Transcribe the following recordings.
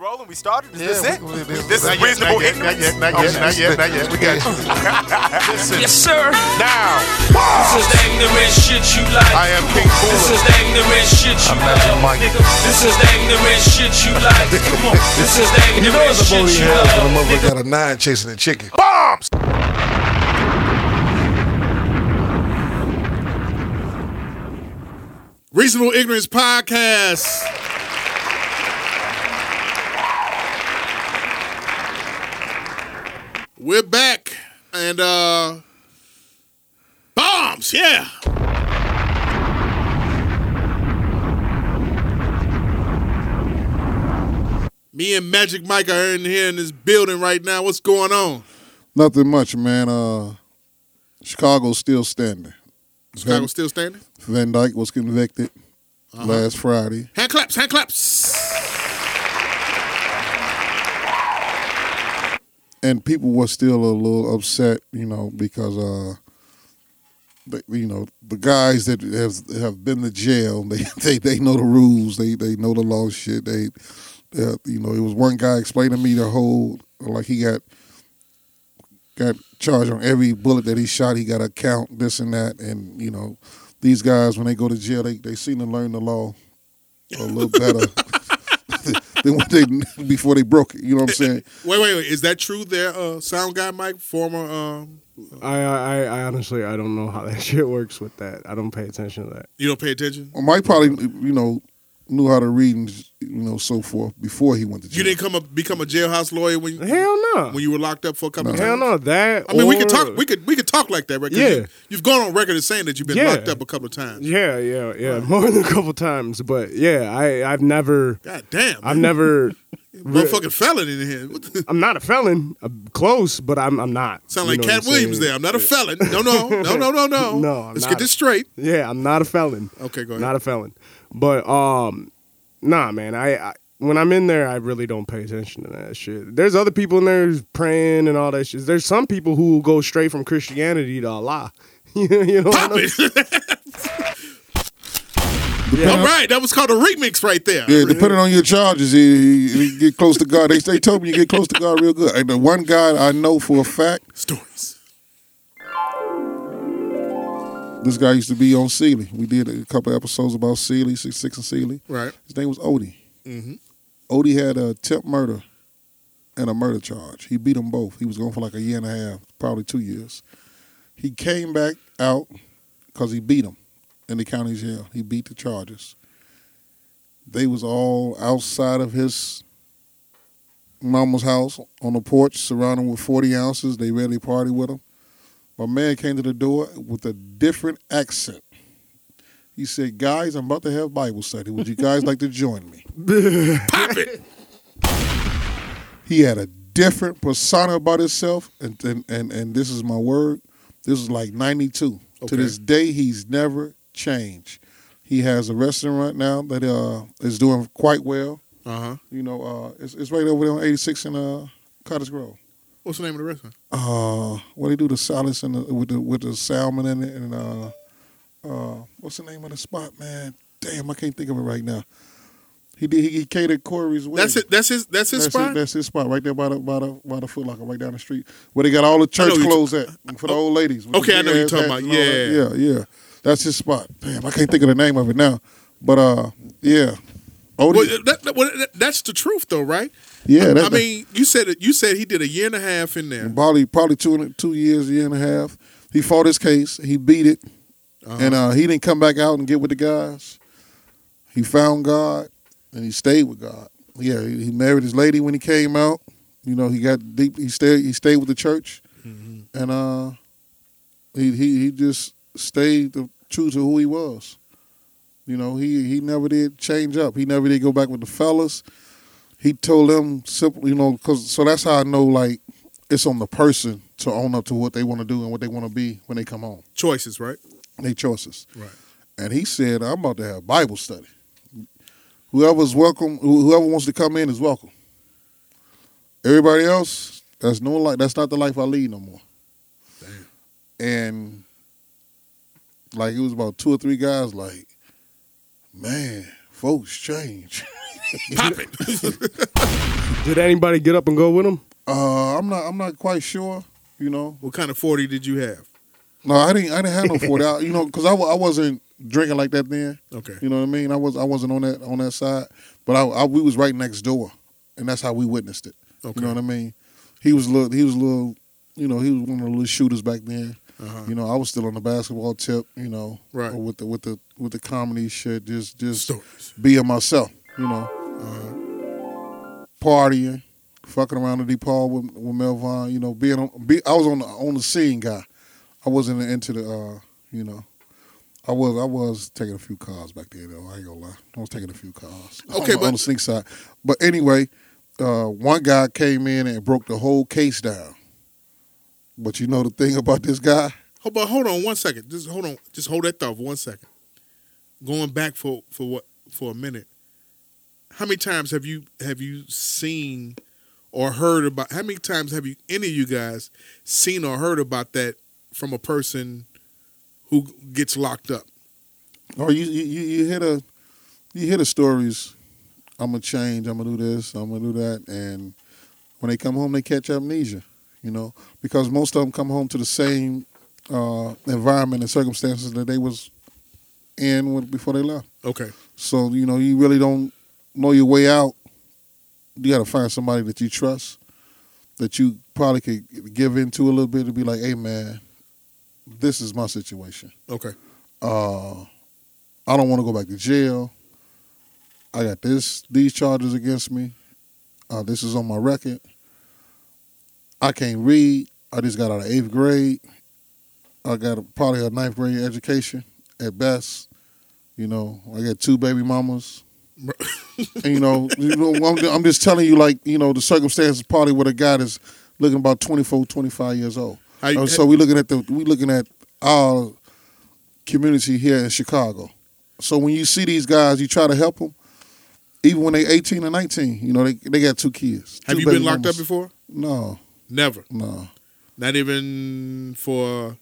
rolling? We started? Is Yeah, this it? we- we- we- this not is yet, reasonable not yet, ignorance? Not yet, not yet, not yet, not yet. We got you. Listen, Yes, sir. now, This is the ignorant shit you like. I am King This is Cooler. the ignorant shit you I'm Magic love. Mike. Nigga, this is the ignorant shit you like. Come on. This is the You know ignorant it's a shit booty you hell when a love. motherfucker got a nine chasing a chicken. Bombs! Reasonable Ignorance Podcast. We're back and uh bombs, yeah. Me and Magic Mike are in here in this building right now. What's going on? Nothing much, man. Uh, Chicago's still standing. Chicago's Van, still standing? Van Dyke was convicted last Friday. Hand claps, hand claps. And people were still a little upset, you know, because uh, they, you know the guys that have have been to jail, they they, they know the rules, they they know the law shit. They, they, you know, it was one guy explaining to me the whole like he got got charged on every bullet that he shot. He got a count, this and that, and you know, these guys when they go to jail, they they seem to learn the law a little better. than what they before they broke it. You know what I'm saying? Wait, wait, wait. Is that true there, uh, sound guy Mike, former um I, I I honestly I don't know how that shit works with that. I don't pay attention to that. you don't pay attention? Well, Mike probably, you know, knew how to read and you know so forth before he went to jail. You didn't come up become a jailhouse lawyer when Hell no. when you were locked up for a couple of times. Hell times? no. That. I mean, we or- could talk. We could we could talk like that, right? 'Cause Yeah. You, you've gone on record as saying that you've been Yeah. locked up a couple of times. Yeah, yeah, yeah. More than a couple of times, but yeah, I I've never God damn, I've never. motherfucking felon in here. I'm not a felon. I'm close, but I'm I'm not. Sound You like know Katt Williams there. I'm not a felon. No, no, no, no, no, no. No, I'm Let's get this straight. Yeah, I'm not a felon. Okay, go ahead. Not a felon. But um, nah, man. I, I when I'm in there, I really don't pay attention to that shit. There's other people in there praying and all that shit. There's some people who go straight from Christianity to Allah. you know Pop what I'm it. All right, that was called a remix right there. Yeah, depending on your charges, you, you get close to God. They, they told me you get close to God real good. And the one guy I know for a fact, Stories. this guy used to be on Seeley. We did a couple episodes about Seeley, six six and Seeley. Right. His name was Odie. Mm-hmm. Odie had a attempt murder and a murder charge. He beat them both. He was going for like a year and a half, probably two years. He came back out because he beat him in the county jail. He beat the charges. They was all outside of his mama's house on the porch, surrounded with 40 ounces. They rarely party with him. My man came to the door with a different accent. He said, Guys, I'm about to have Bible study. Would you guys like to join me? Pop it. he had a different persona about himself, and and and, and this is my word. This is like '92. Okay. To this day, he's never changed. He has a restaurant now that uh, is doing quite well. Uh huh. You know, uh, it's, it's right over there on 86 in uh, Cottage Grove. What's the name of the restaurant? Uh, what they do the salads and the, with the with the salmon in it, and uh, uh, what's the name of the spot, man? Damn, I can't think of it right now. He did. He, he catered Corey's wedding. That's it. That's his. That's his That's spot. It, that's his spot right there by the by the by the Foot Locker, right down the street, where they got all the church clothes at for the old ladies. Okay, I know you're talking about. Yeah, yeah, yeah. That's his spot. Damn, I can't think of the name of it now, but uh, yeah. Odie, well, that, that- well, that- that's the truth, though, right? yeah. That, I mean, you said. You said he did a year and a half in there. probably probably two two years, a year and a half. He fought his case. He beat it, Uh-huh. and uh, he didn't come back out and get with the guys. He found God, and he stayed with God. Yeah, he, he married his lady when he came out. You know, he got deep. He stayed. He stayed with the church, Mm-hmm. and uh, he he he just stayed the, true to who he was. You know, he he never did change up. He never did go back with the fellas. He told them simply, you know, because so that's how I know like it's on the person to own up to what they want to do and what they want to be when they come home. Choices, right? They choices. Right. And he said, "I'm about to have Bible study. Whoever's welcome, whoever wants to come in is welcome. Everybody else, that's no life. That's not the life I lead no more." Damn. And like it was about two or three guys, like, man, folks change. Pop it. Did anybody get up and go with him? Uh, I'm not. I'm not quite sure. You know. What kind of forty did you have? No, I didn't. I didn't have no forty. I, you know, because I, I wasn't drinking like that then. Okay. You know what I mean? I was. I wasn't on that on that side. But I, I we was right next door, and that's how we witnessed it. Okay. You know what I mean? He was a little. He was a little. You know, he was one of the little shooters back then. Uh-huh. You know, I was still on the basketball tip. You know, Right. with the with the with the comedy shit, just just Stories. being myself. You know, Uh-huh. partying, fucking around the DePaul with, with Melvin. You know, being on. Be, I was on the on the scene guy. I wasn't into the. uh You know, I was I was taking a few cars back then. Though I ain't gonna lie, I was taking a few cars. Okay, on, but- on the sneak side. But anyway, uh, one guy came in and broke the whole case down. But you know the thing about this guy, Hold, but hold on one second. Just hold on. Just hold that thought for one second. Going back for for what for a minute. How many times have you have you seen or heard about? How many times have you any of you guys seen or heard about that from a person who gets locked up? or you you, you you hear the you hear the stories. I'm gonna change. I'm gonna do this. I'm gonna do that. And when they come home, they catch amnesia. You know, because most of them come home to the same uh, environment and circumstances that they was in when, before they left. Okay. So you know, you really don't know your way out. You got to find somebody that you trust, that you probably could give into a little bit to be like, "Hey, man, this is my situation. Okay. Uh, I don't want to go back to jail. I got this these charges against me. Uh, this is on my record. I can't read. I just got out of eighth grade. I got a, probably a ninth grade education at best. You know, I got two baby mamas. and, you know, you know I'm, I'm just telling you, like, you know, the circumstances probably with a guy is looking about 24, 25 years old. Uh, so we looking at the we looking at our community here in Chicago. So when you see these guys, you try to help them, even when they 18 or 19. You know, they they got two kids. Have two you been locked mamas. up before? No, Never. no. Not even for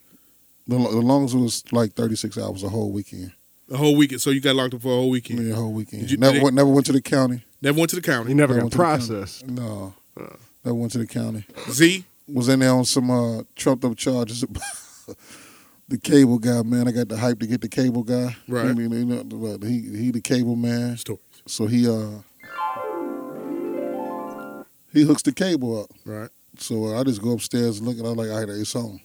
The, lo- the longest was like 36 hours a whole weekend. a whole weekend. So you got locked up for a whole weekend. Yeah, a whole weekend. Did you- never did went, never went to the county. Never went to the county. You never Never got went to the county. processed. No, never went to the county. Z. Was in there on some uh, trumped up charges. the cable guy, man. I got the hype to get the cable guy. Right. I mean, you know, he he the cable man. Stories. So he uh he hooks the cable up. Right. So I just go upstairs and look and I'm like, all right, it's on.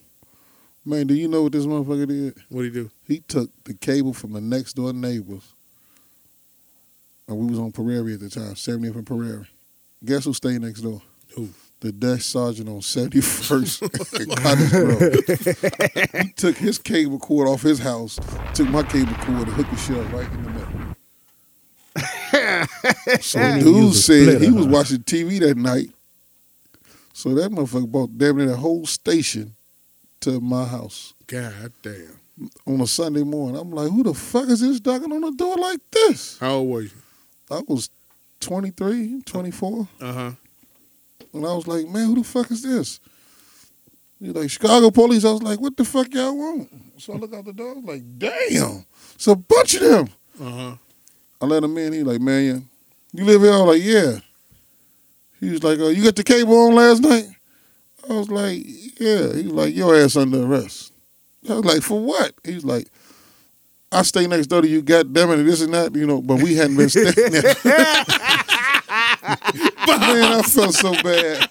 Man, do you know what this motherfucker did? What do you do? He took the cable from the next door neighbors. And we was on Prairie at the time, 70th and Prairie. Guess who stayed next door? Who? The desk sergeant on 71st and Cottage Grove. he took his cable cord off his house, took my cable cord and hooked the shit up right in the middle. so dude said he was watching TV that night. So that motherfucker bought damn near the whole station to my house God damn. on a Sunday morning. I'm like, who the fuck is this knocking on the door like this? How old were you? I was 23, 24. Uh huh. And I was like, man, who the fuck is this? He's like, Chicago police. I was like, what the fuck y'all want? So I look out the door. I was like, damn, it's a bunch of them. Uh huh. I let him in. He like, man, you- you live here? I was like, yeah. He was like, uh, you got the cable on last night? I was like, yeah. He was like, your ass under arrest. I was like, for what? He was like, I stay next door to you, goddamn it, and this and that, you know, but we hadn't been staying there. Man, I felt so bad.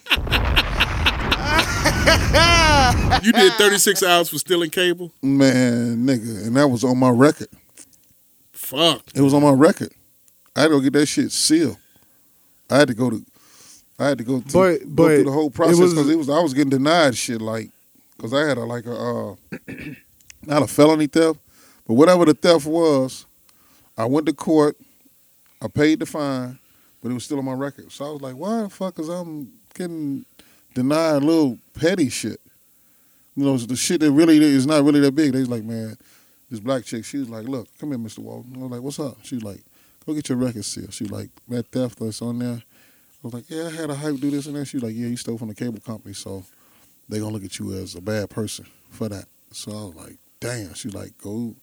You did 36 hours for stealing cable? Man, nigga, and that was on my record. Fuck. It was on my record. I had to go get that shit sealed. I had to go to, I had to go, to, But- go through the whole process because it was I was getting denied shit like because I had a like a uh, not a felony theft, but whatever the theft was, I went to court, I paid the fine, but it was still on my record. So I was like, why the fuck is I'm getting denied little petty shit? You know, the shit that really is not really that big. They was like, man, this black chick, she was like, look, come here, Mr. Walton. I was like, what's up? She was like, go get your record sealed. She was like, that theft that's on there. I was like, yeah, I had a hype do this and that. She was like, yeah, you stole from the cable company, so they gonna look at you as a bad person for that. So I was like, damn. She like, go.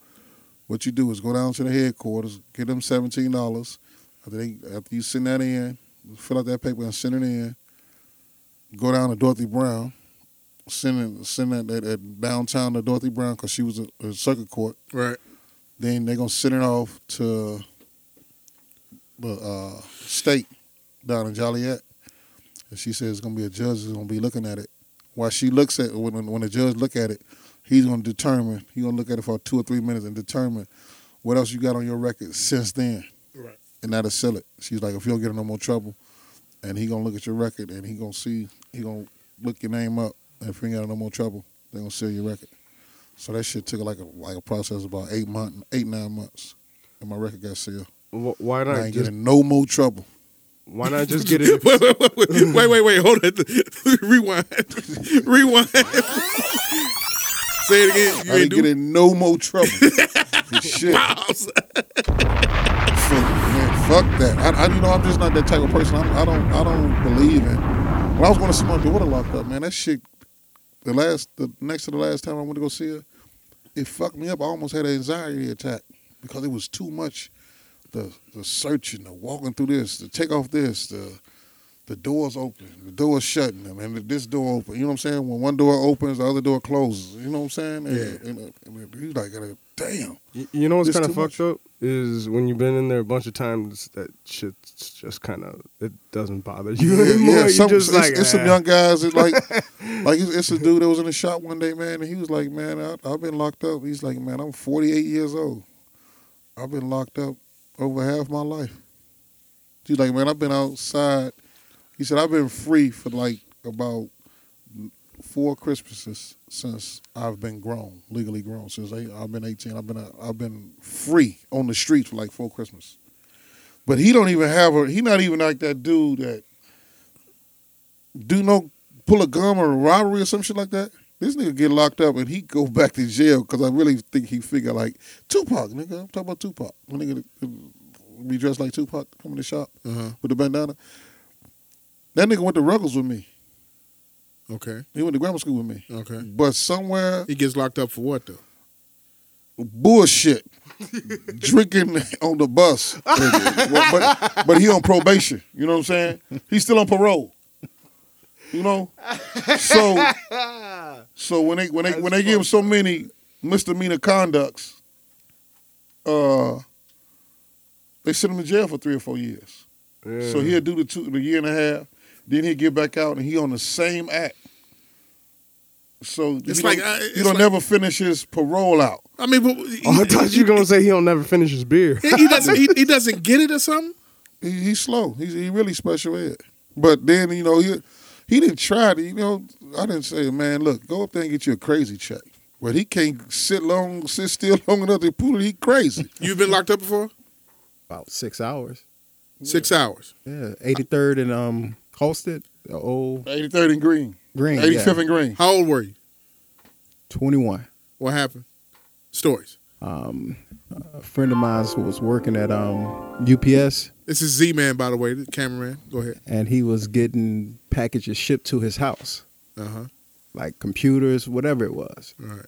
What you do is go down to the headquarters, get them seventeen dollars. After they, after you send that in, fill out that paper and send it in. Go down to Dorothy Brown, send it, send that, that, that downtown to Dorothy Brown because she was a, a circuit court. Right. Then they're gonna send it off to the uh, state down in Joliet. And she says it's gonna be a judge that's gonna be looking at it. While she looks at when when the judge look at it, he's gonna determine. He's gonna look at it for two or three minutes and determine what else you got on your record since then. Right. And that'll sell it. She's like, if you don't get in no more trouble, and he gonna look at your record and he gonna see he gonna look your name up. And if you ain't got in no more trouble, they gonna sell your record. So that shit took like a like a process of about eight month, eight nine months, and my record got sealed. Wh- Why I not ain't just getting no more trouble. Why not just get it? wait, wait, wait, wait, wait, wait, wait, hold it. Rewind. Rewind. Say it again. You I ain't ain't do getting no more trouble. shit. Pause. Fuck, man, fuck that. I, I, you know, I'm just not that type of person. I'm, I don't, I don't believe in. When I was going to see my daughter locked up, man, that shit. The last, the next to the last time I went to go see her, it fucked me up. I almost had an anxiety attack because it was too much. The the searching, the walking through this, the take off this, the the doors open, the doors shutting them, and this door open. You know what I'm saying? When one door opens, the other door closes. You know what I'm saying? And, Yeah. and, and he's like, damn. Y- You know what's kind of fucked up is when you've been in there a bunch of times. That shit's just kind of it doesn't bother you Yeah, anymore. yeah. Some, just it's, like it's some "Ah." young guys that like, like it's, it's a dude that was in the shop one day, man, and he was like, "Man, I, I've been locked up." He's like, "Man, I'm 48 years old. I've been locked up over half my life." He's like, "Man, I've been outside." He said, "I've been free for like about four Christmases since I've been grown, legally grown. Since I, I've been 18, I've been uh, I've been free on the streets for like four Christmas." But he don't even have a. He not even like that dude that do no pull a gun or a robbery or some shit like that. This nigga get locked up and he go back to jail because I really think he figure like Tupac, nigga. I'm talking about Tupac. When nigga be dressed like Tupac, come in the shop Uh-huh. with the bandana. That nigga went to Ruggles with me. Okay. He went to grammar school with me. Okay. But somewhere He gets locked up for what though? bullshit, drinking on the bus. but, but he on probation. You know what I'm saying? He's still on parole. You know, so so when they when they when they give him so many misdemeanor conducts, uh, they send him to jail for three or four years. Yeah. So he'll do the two the year and a half, then he'll get back out and he on the same act. So It's he like, don't, uh, he it's don't like- never finish his parole out. I mean, but he, Oh, I thought you were gonna say he don't never finish his beer. he, he doesn't. He, he doesn't get it or something. He, he's slow. He's he really special ed. But then you know he he didn't try to. You know I didn't say, man, look, go up there and get you a crazy check. But he can't sit long, sit still long enough to pull it. He crazy. You've been locked up before? About six hours. Six hours. Yeah, 83rd and um Halsted, the old 83rd and Green, Green. 85th yeah. and Green. How old were you? 21. What happened? Stories. Um, a friend of mine was working at um UPS, This is Z Man, by the way, the cameraman. Go ahead. and he was getting packages shipped to his house, Uh huh. like computers, whatever it was. All right.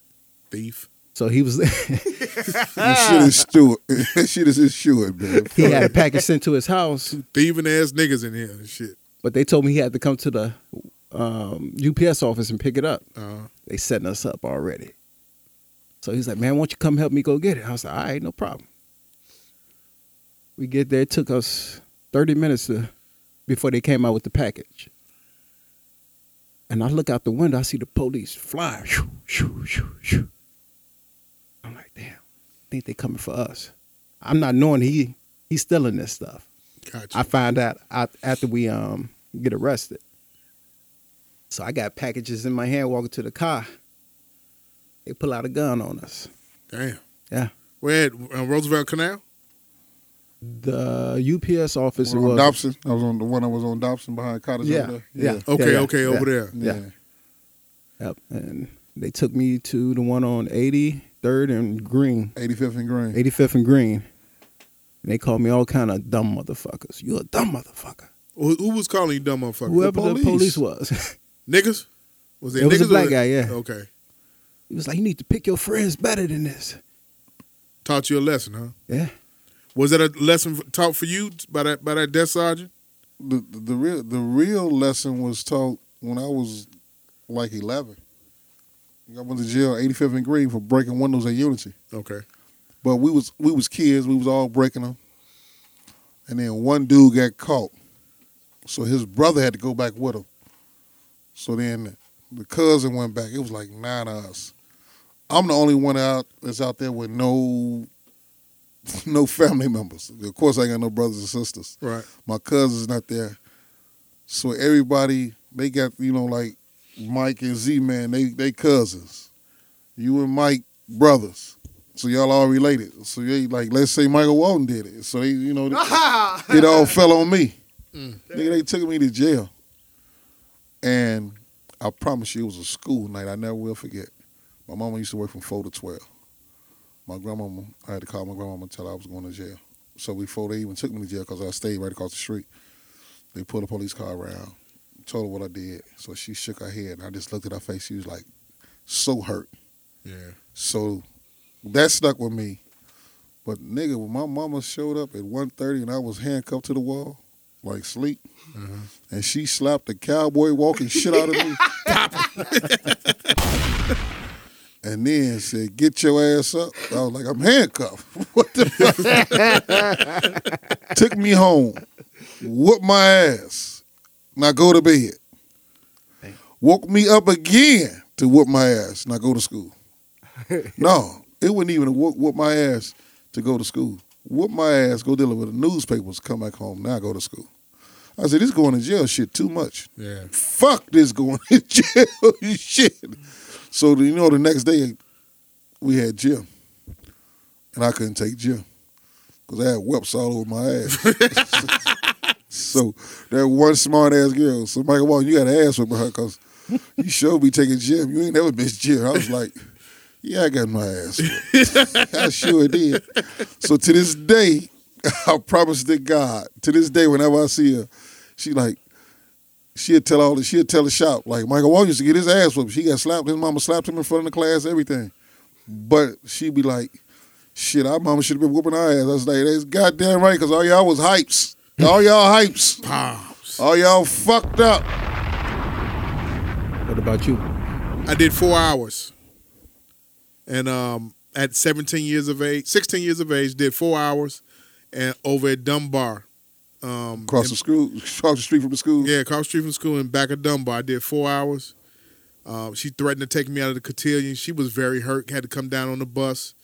Thief. So he was This shit is Stewart. this shit is his man. he had a package sent to his house, Thieving ass niggas in here and shit. but they told me he had to come to the um, UPS office and pick it up. Uh, They setting us up already. So he's like, "Man, why don't you come help me go get it?" I was like, "All right, no problem." We get there. It took us thirty minutes to before they came out with the package. And I look out the window. I see the police fly. Shoo, shoo, shoo, shoo. I'm like, "Damn, I think they coming for us?" I'm not knowing he he's stealing this stuff. gotcha. I find out out- after we um get arrested. So I got packages in my hand walking to the car. They pull out a gun on us. Damn. Yeah. Where at uh, Roosevelt Canal? The UPS office on was Dobson. I was on the one I was on Dobson behind cottage Yeah, over there. yeah. Okay, yeah, okay, yeah. over there. Yeah. Yep. And they took me to the one on 83rd and Green, 85th and Green. 85th and Green. And they called me all kind of dumb motherfuckers. You a dumb motherfucker. Who, who was calling you dumb motherfucker? Whoever the police. police was. Niggas? Was it, It was a niggas or- black guy, yeah. Okay. He was like, you need to pick your friends better than this. Taught you a lesson, huh? Yeah. Was that a lesson taught for you by that by that desk sergeant? the, the the real the real lesson was taught when I was like eleven. I went to jail, 85th and Green, for breaking windows at Unity. Okay. But we was we was kids. We was all breaking them, and then one dude got caught, so his brother had to go back with him. So then the cousin went back. It was like nine of us. I'm the only one out that's out there with no no family members. Of course, I got no brothers and sisters. Right. My cousin's not there, so everybody they got you know like Mike and Z man. They they cousins. You and Mike brothers. So y'all all related. So they like, let's say Michael Walton did it. So they, you know, it, it all fell on me. Mm. Nigga, they took me to jail, and I promise you, it was a school night. I never will forget. My mama used to work from four to twelve. My grandmama, I had to call my grandmama and tell her I was going to jail. So before they even took me to jail, because I stayed right across the street, they pulled a police car around, told her what I did. So she shook her head, and I just looked at her face. She was like, so hurt. Yeah. So that stuck with me. But nigga, when my mama showed up at 1.30 and I was handcuffed to the wall, like sleep, mm-hmm. and she slapped the cowboy walking shit out of me. and then said, get your ass up. I was like, I'm handcuffed. what the fuck? Took me home, whooped my ass. Now go to bed. Woke me up again to whoop my ass. Now go to school. no, it wasn't even whoop, whoop my ass to go to school. Whoop my ass, go deliver the newspapers, come back home. Now go to school. I said, this going to jail shit too much. Yeah. Fuck this going to jail shit. So you know, the next day we had gym, and I couldn't take gym because I had whelps all over my ass. so that one smart ass girl, so Michael you got to ask with her because you showed me taking gym. You ain't never missed gym. I was like, yeah, I got my ass. I sure did. So to this day, I promise to God, to this day, whenever I see her, she like, she'll tell all the, she'd tell the shop, like, Michael Walton used to get his ass whooped. She got slapped, his mama slapped him in front of the class, everything. But she'd be like, shit, our mama should have been whooping our ass. I was like, that's goddamn right, because all y'all was hypes. All y'all hypes. Pops. All y'all fucked up. What about you? I did four hours. And um, at 17 years of age, 16 years of age, did four hours and over at Dunbar. Um, Across the school, across the street from the school. Yeah, across the street from school and back of Dunbar. I did four hours. Um, she threatened to take me out of the cotillion. She was very hurt. Had to come down on the bus.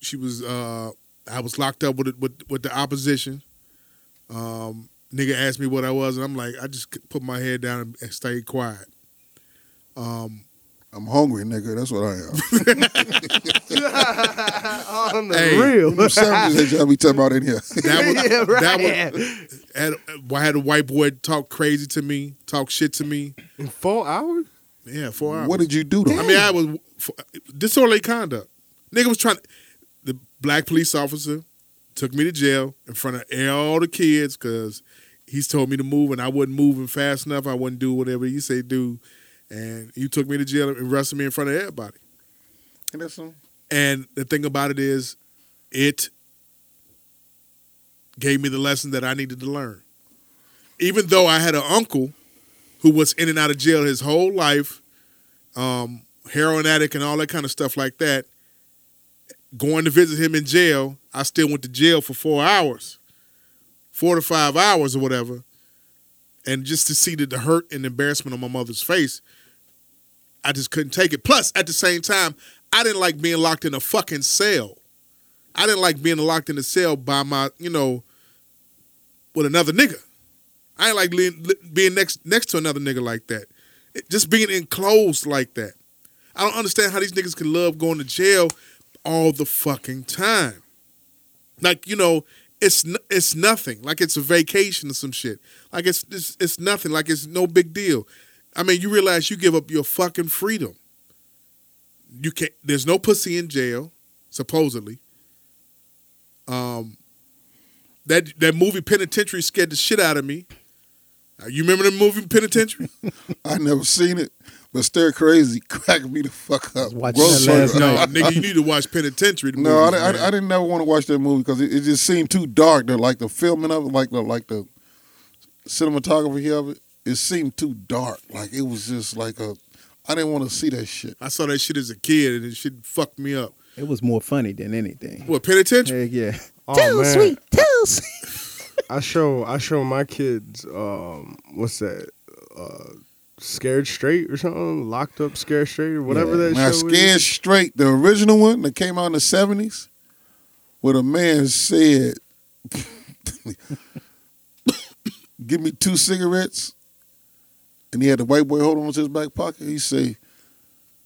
She was. Uh, I was locked up with it, with with the opposition. Um, nigga asked me what I was, and I'm like, I just put my head down and, and stayed quiet. Um, I'm hungry, nigga. That's what I am. On the Hey. real. Them sandwiches that y'all be talking about in here. that was Yeah, right. that was. Had, I had a white boy talk crazy to me, talk shit to me. In four hours? Yeah, four hours. what did you do to I mean, I was disorderly conduct. Nigga was trying. The black police officer took me to jail in front of all the kids because he's told me to move and I wasn't moving fast enough. I wouldn't do whatever he say do, and he took me to jail and arrested me in front of everybody. And that's some- And the thing about it is, it gave me the lesson that I needed to learn. Even though I had an uncle who was in and out of jail his whole life, um, heroin addict and all that kind of stuff like that, going to visit him in jail, I still went to jail for four hours, four to five hours or whatever. And just to see the, the hurt and embarrassment on my mother's face, I just couldn't take it. Plus, at the same time, I didn't like being locked in a fucking cell. I didn't like being locked in a cell by my, you know, with another nigga. I ain't like li- li- being next next to another nigga like that. It- just being enclosed like that. I don't understand how these niggas can love going to jail all the fucking time. Like you know, it's it's nothing. Like it's a vacation or some shit. Like it's it's, it's nothing. Like it's no big deal. I mean, you realize you give up your fucking freedom. You can't. There's no pussy in jail, supposedly. Um, that that movie Penitentiary scared the shit out of me. Uh, you remember the movie Penitentiary? I never seen it, but Stir Crazy cracked me the fuck up. watching Gross that last murder. no, night. nigga, you need to watch Penitentiary. No, I, I. I didn't never want to watch that movie because it, it just seemed too dark. The like the filming of it, like the like the cinematography of it, it seemed too dark. Like it was just like a. I didn't want to see that shit. I saw that shit as a kid, and it shit fucked me up. It was more funny than anything. What penitentiary? Heck yeah. Oh, man. too sweet. I show I show my kids um what's that uh scared straight or something locked up scared straight or whatever Yeah. that Now, show Scared is. Straight, the original one that came out in the seventies, where the man said, "Give me two cigarettes," and he had the white boy hold on to his back pocket. He say,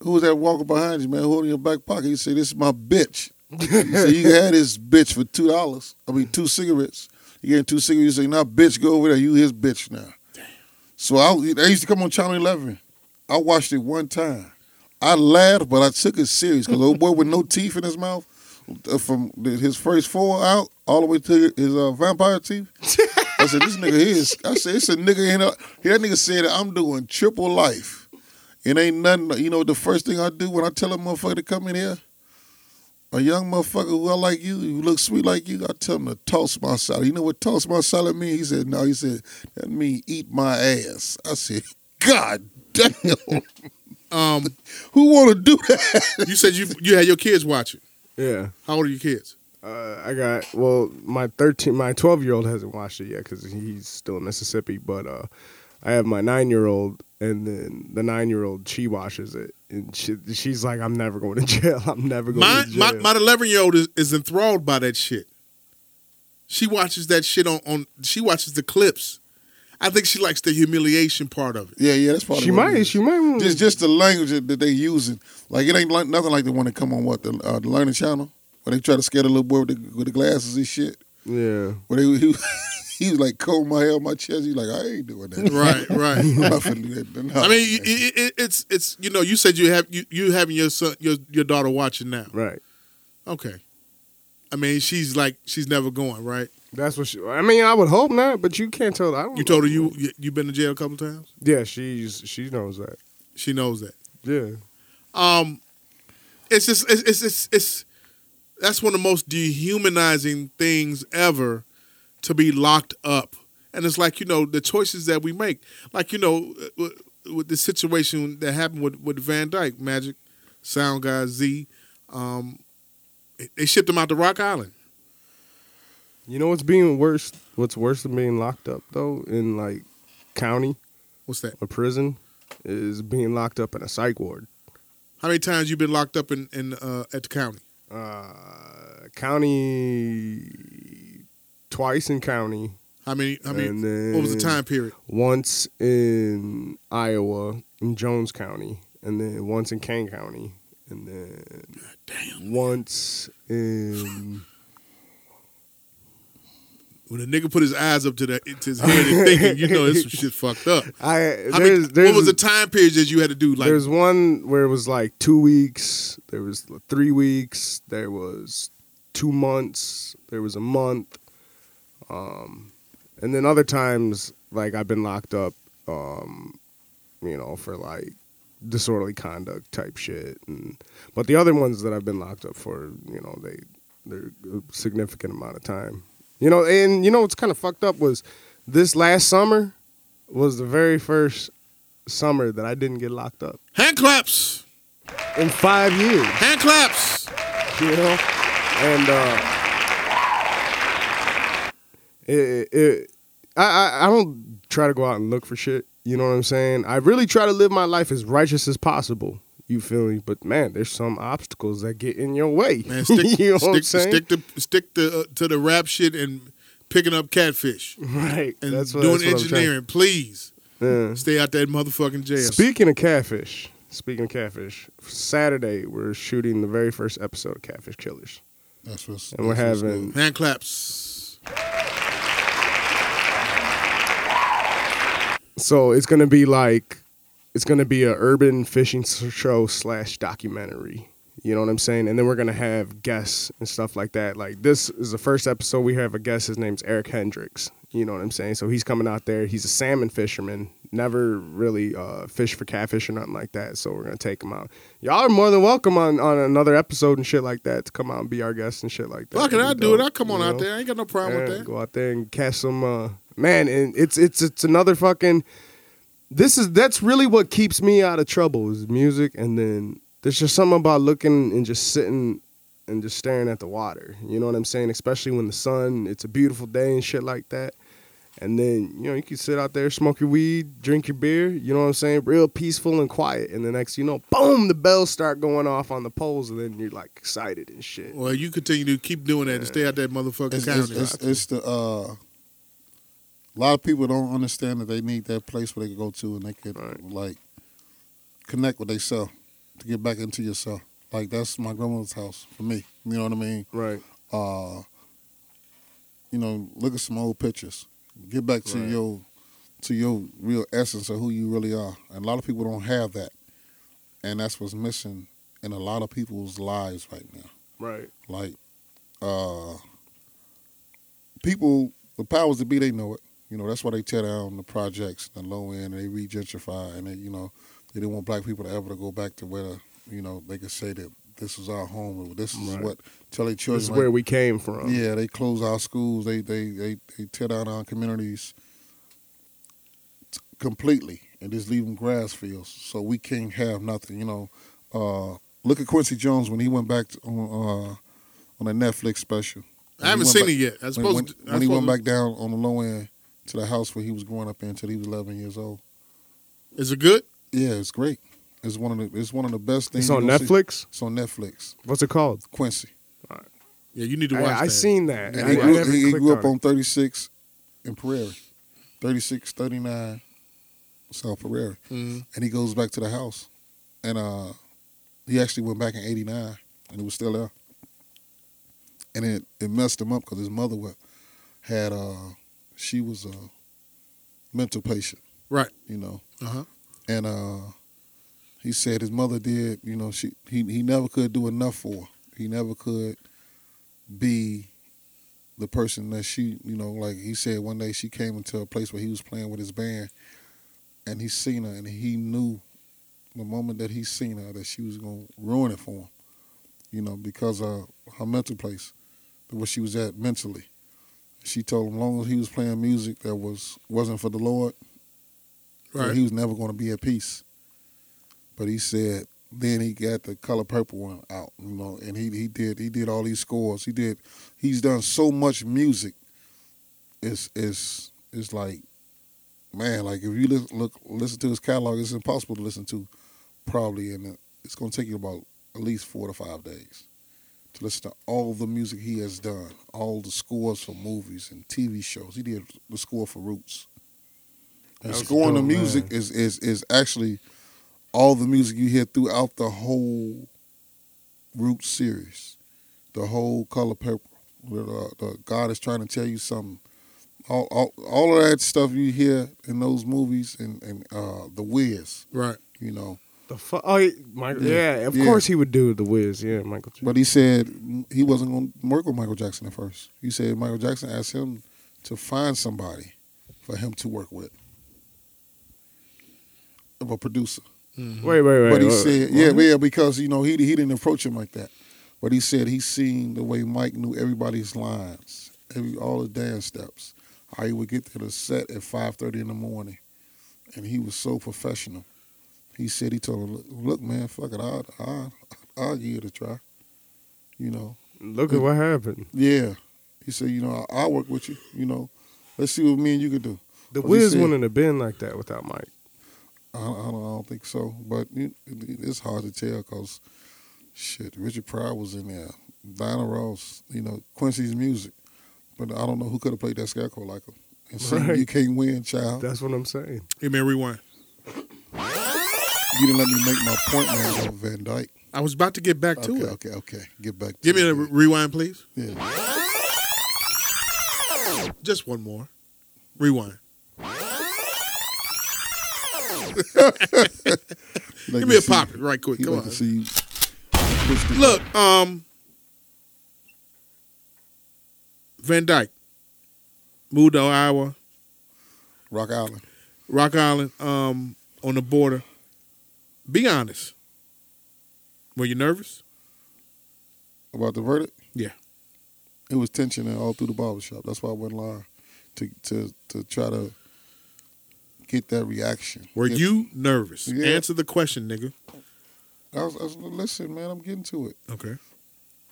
"Who was that walking behind you, man? Holding your back pocket?" He say, "This is my bitch." he said, "You have this bitch for two dollars. I mean, two cigarettes. You getting two cigarettes. You say, now, bitch, go over there. You his bitch now." So I, they used to come on Channel Eleven. I watched it one time. I laughed, but I took it serious because old boy with no teeth in his mouth, uh, from his first four out all the way to his uh, vampire teeth. I said, "This nigga here is." I said, "It's a nigga in a." That nigga said, "I'm doing triple life. It ain't nothing." You know, the first thing I do when I tell a motherfucker to come in here, a young motherfucker who I like you, who looks sweet like you, I tell him to toss my salad. You know what toss my salad mean? He said, "No." He said, "That mean eat my ass." I said, "God damn." Um, Who want to do that? you said you you had your kids watch it. Yeah. How old are your kids? Uh, I got well, my thirteen, my twelve year old hasn't watched it yet because he's still in Mississippi. But uh, I have my nine year old, and then the nine year old she watches it, and she, she's like, "I'm never going to jail. I'm never going My to jail." my my eleven year old is, is enthralled by that shit. She watches that shit on on. She watches the clips. I think she likes the humiliation part of it. Yeah, yeah, that's probably she what it might, she might. Just just the language that that they using. Like it ain't like, nothing like the one that come on what the uh, the Learning Channel when they try to scare the little boy with the, with the glasses and shit. yeah. Where they he, he was like combing my hair on my chest. He's like, I ain't doing that. Right, right. I'm not finna do that. No. I mean, it, it, it, it's it's you know you said you have you, you having your son your your daughter watching now. Right. Okay. I mean, she's like she's never going right. That's what she. I mean, I would hope not, but you can't tell. I don't. You know. told her you you you been to jail a couple times. Yeah, she's she knows that. She knows that. Yeah. Um, it's just it's it's it's, it's that's one of the most dehumanizing things ever to be locked up, and it's like you know the choices that we make, like you know with, with the situation that happened with with Van Dyke, Magic, Sound Guy Z, um, they shipped him out to Rock Island. You know what's being worse? What's worse than being locked up though in like county What's that? A prison is being locked up in a psych ward. How many times you been locked up in in uh, at the county? Uh, county twice in county, How many? How many? What was the time period? once in Iowa in Jones County, and then once in Kane County, and then once in When a nigga put his eyes up to the to his head and thinking, you know, this some shit fucked up. I How many, there's, there's what was the time period that you had to do? Like, there's one where it was like two weeks. There was three weeks. There was two months. There was a month. Um, and then other times, like I've been locked up, um, you know, for like disorderly conduct type shit. And but the other ones that I've been locked up for, you know, they they're a significant amount of time. You know, and you know what's kind of fucked up was this last summer was the very first summer that I didn't get locked up hand claps, in five years. hand claps. You know, and uh, it, it, I, I I don't try to go out and look for shit. You know what I'm saying? I really try to live my life as righteous as possible. You feel me? But man, there's some obstacles that get in your way. Man, stick, you know stick, stick to stick to uh, to the rap shit and picking up catfish right. and that's what, doing that's engineering. Please Yeah. stay out that motherfucking jail. Speaking of catfish, speaking of catfish, Saturday we're shooting the very first episode of Catfish Killers, That's what's. and we're having hand claps. So it's gonna be like it's gonna be a urban fishing show slash documentary. You know what I'm saying? And then we're gonna have guests and stuff like that. Like this is the first episode we have a guest. His name's Eric Hendricks. You know what I'm saying? So he's coming out there. He's a salmon fisherman. Never really uh, fished for catfish or nothing like that. So we're gonna take him out. Y'all are more than welcome on, on another episode and shit like that to come out and be our guest and shit like that. Fuck it, I'll do it. I'll come on you out know? there. I ain't got no problem with that. Go out there and catch some uh, man, and it's it's it's another fucking. This is that's really what keeps me out of trouble is music, and then there's just something about looking and just sitting and just staring at the water. You know what I'm saying? Especially when the sun, it's a beautiful day and shit like that. And then, you know, you can sit out there, smoke your weed, drink your beer, you know what I'm saying? Real peaceful and quiet. And the next, you know, boom, the bells start going off on the poles, and then you're like excited and shit. Well, you continue to keep doing that and stay out that motherfucking It's, county. it's, it's, it's the uh, a lot of people don't understand that they need that place where they can go to and they can Right. like connect with themselves to get back into yourself. Like that's my grandmother's house for me. You know what I mean? Right. Uh, you know, look at some old pictures. Get back to Right. your to your real essence of who you really are. And a lot of people don't have that, and that's what's missing in a lot of people's lives right now. Right. Like, uh, people, the powers that be, they know it. You know, that's why they tear down the projects, the low end, and they re-gentrify, and they, you know, they didn't want black people to ever to go back to where, you know, they could say that this is our home, or this is Right. what tell their children. This is like, where we came from. yeah, they close our schools. They they they, they tear down our communities t- completely and just leave them grass fields. So we can't have nothing. You know, uh, look at Quincy Jones when he went back to, on uh, on a Netflix special. I haven't seen went it yet. I back- supposed when, to- when, I when he went supposed back down on the low end to the house where he was growing up in until he was 11 years old. Is it good? Yeah, it's great. It's one of the it's one of the best things. It's on gonna see. Netflix. It's on Netflix. What's it called? Quincy. Yeah, you need to watch I, I that. seen that. And I, he I grew, never he, he clicked grew up on on 36 in Prairie, 36, 39, South Prairie. Mhm. And he goes back to the house. And uh, he actually went back in 89 and it was still there. And it, it messed him up because his mother had, uh, she was a mental patient, Right. you know. Uh-huh. And uh, he said his mother did, you know, she he, he never could do enough for her. He never could be the person that she, you know, like he said one day she came into a place where he was playing with his band and he seen her and he knew the moment that he seen her that she was going to ruin it for him, you know, because of her mental place, where she was at mentally. She told him, as long as he was playing music that was wasn't for the Lord, Right. he was never going to be at peace. But he said then he got the color purple one out, you know, and he he did he did all these scores. He did he's done so much music. It's it's it's like man, like if you listen, look listen to his catalog, it's impossible to listen to probably, and it's going to take you about at least four to five days to listen to all the music he has done, all the scores for movies and TV shows. He did the score for Roots. And scoring the music man. is, is is actually all the music you hear throughout the whole Roots series, the whole Color Purple. Where the, the God is trying to tell you something. All, all, all of that stuff you hear in those movies and, and uh, the Wiz, Right. you know. The fu- oh, he- Michael, Yeah. yeah, of Yeah. course he would do the Wiz. Yeah, Michael. Jackson. But he said he wasn't going to work with Michael Jackson at first. He said Michael Jackson asked him to find somebody for him to work with, of a producer. Mm-hmm. Wait, wait, wait. but he wait, said, what? yeah, yeah, because you know he he didn't approach him like that. But he said he seen the way Mike knew everybody's lines, every all the dance steps, how he would get to the set at five thirty in the morning, and he was so professional. He said he told him, look, look man, fuck it, I'll, I'll, I'll give it a try. You know, Look at what happened. yeah. He said, you know, I'll work with you. You know, let's see what me and you can do. The But he Wiz said- wouldn't have been like that without Mike. I, I, don't, I don't think so, but it, it, it's hard to tell because shit, Richard Pryor was in there, Diana Ross, you know, Quincy's music, but I don't know who could have played that scarecrow like him. And Right. you can't win, child. That's what I'm saying. Hey, man, rewind. You didn't let me make my point, man, about Van Dyke. I was about to get back to Okay, it. okay, okay. Get back. Give to me it. a re- rewind, please. Yeah. Just one more. Rewind. Give me a pop right quick. Come like on. see you push the- Look, um, Van Dyke, moved to Iowa, Rock Island. Rock Island, um, on the border. Be honest. Were you nervous? About the verdict? Yeah. It was tension all through the barbershop. That's why I went live. to to to try to get that reaction. Were Get- you nervous? Yeah. Answer the question, nigga. I was, I was listen, man. I'm getting to it. Okay.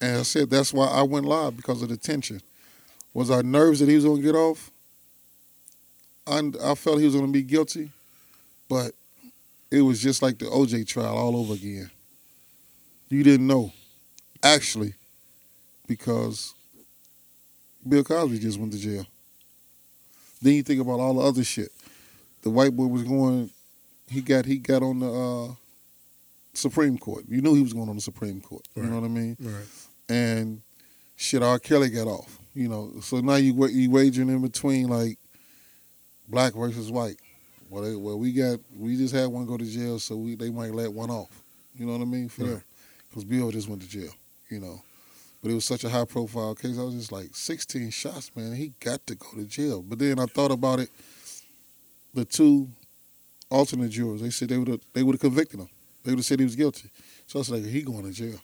And I said that's why I went live because of the tension. Was I nervous that he was gonna get off? I, I felt he was gonna be guilty, but it was just like the OJ trial all over again. You didn't know, actually, because Bill Cosby just went to jail. Then you think about all the other shit. The white boy was going. He got he got on the uh, Supreme Court. You knew he was going on the Supreme Court. You know what I mean? Right. and shit, R. Kelly got off. You know, so now you you wagering in between like black versus white. Well, they, well, we got we just had one go to jail, so we they might let one off. You know what I mean? For them, because Bill just went to jail. You know, but it was such a high profile case. I was just like, sixteen shots, man. He got to go to jail. But then I thought about it. The two alternate jurors, they said they would have they would have convicted him. They would have said he was guilty. So I was like, he going to jail.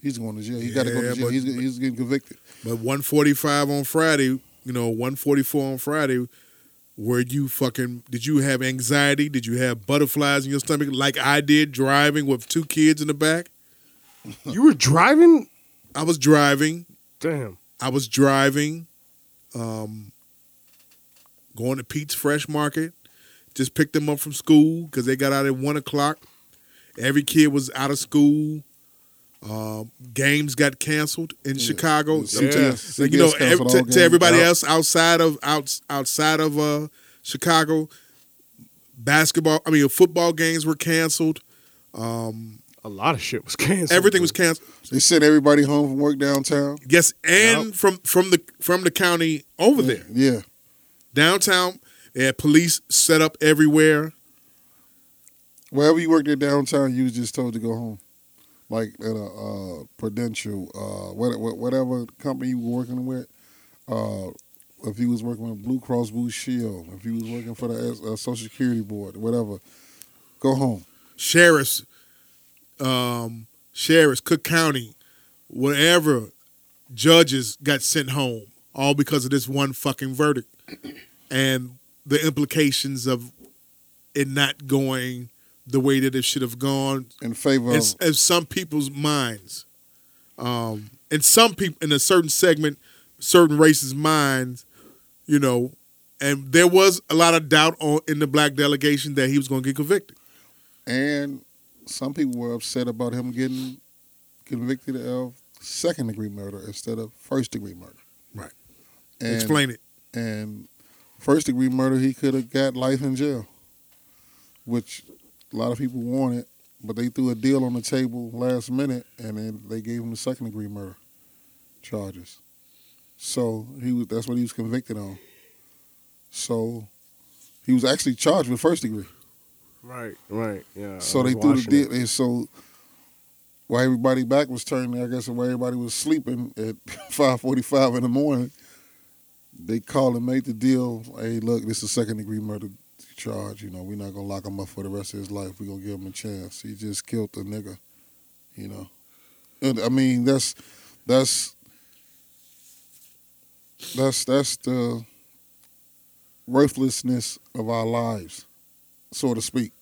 He's going to jail. He got to go to jail. but- he's, he's getting convicted. But 145 on Friday, you know, 144 on Friday, were you fucking, did you have anxiety? Did you have butterflies in your stomach like I did driving with two kids in the back? You were driving? I was driving. Damn. I was driving, um, going to Pete's Fresh Market. Just picked them up from school because they got out at one o'clock. Every kid was out of school. Um, games got canceled in Chicago. CBS I'm you, like, you know, canceled ev- to, to everybody Yep. else outside of out, outside of uh, Chicago, basketball. I mean, football games were canceled. Um, A lot of shit was canceled. everything was canceled. They sent everybody home from work downtown. Yes, and from from the from the county over there. Yeah. downtown. They had police set up everywhere. Wherever you worked at downtown, you was just told to go home. Like at a uh, Prudential, uh, what- what- whatever company you were working with. Uh, if you was working with Blue Cross Blue Shield, if you was working for the uh, Social Security Board, whatever, go home. Sheriffs, um, sheriffs, Cook County, whatever judges got sent home, all because of this one fucking verdict, and the implications of it not going the way that it should have gone In favor in, of in some people's minds. Um, in some people, in a certain segment, certain races' minds, you know, and there was a lot of doubt on in the black delegation that he was going to get convicted. and some people were upset about him getting convicted of second degree murder instead of first degree murder. Right. And, Explain it. And first degree murder, he could have got life in jail, which a lot of people wanted, but they threw a deal on the table last minute, and then they gave him the second degree murder charges. So he was that's what he was convicted on. So he was actually charged with first degree. Right, right. Yeah. So they threw the deal, it. and so while everybody back was turning, I guess while everybody was sleeping at five forty-five in the morning, they called and made the deal. Hey, look, this is second degree murder charge. You know, we're not gonna lock him up for the rest of his life. We're gonna give him a chance. He just killed the nigga. You know, and I mean that's that's that's that's the worthlessness of our lives, so to speak.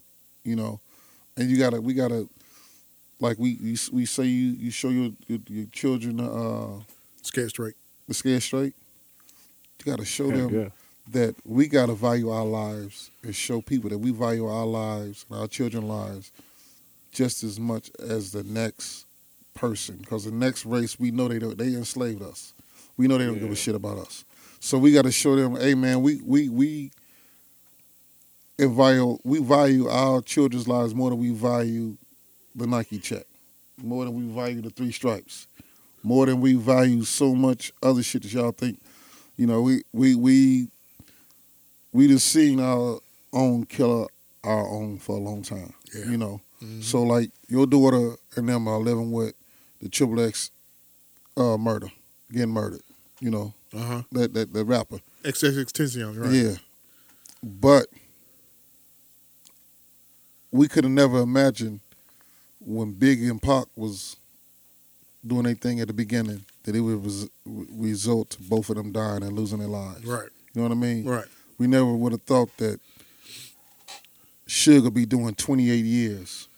You know, and you gotta we gotta like we we, we say you you show your your, your children uh Scared straight. the scared straight. You gotta show Heck them yeah. That we gotta value our lives and show people that we value our lives and our children's lives just as much as the next person. Because the next race, we know they don't, they enslaved us. We know they don't give a shit about us. So we got to show them, hey man, we we we value we value our children's lives more than we value the Nike check, more than we value the three stripes, more than we value so much other shit that y'all think. You know, we we we we just seen our own killer our own for a long time. Yeah. You know, so like your daughter and them are living with the triple X uh, murder, getting murdered. You know, Uh huh. that that the rapper. XXXTentacion, right? Yeah. But we could have never imagined when Big and Pac was doing their thing at the beginning that it would res- result to both of them dying and losing their lives. Right. You know what I mean? Right. We never would have thought that Suge would be doing 28 years,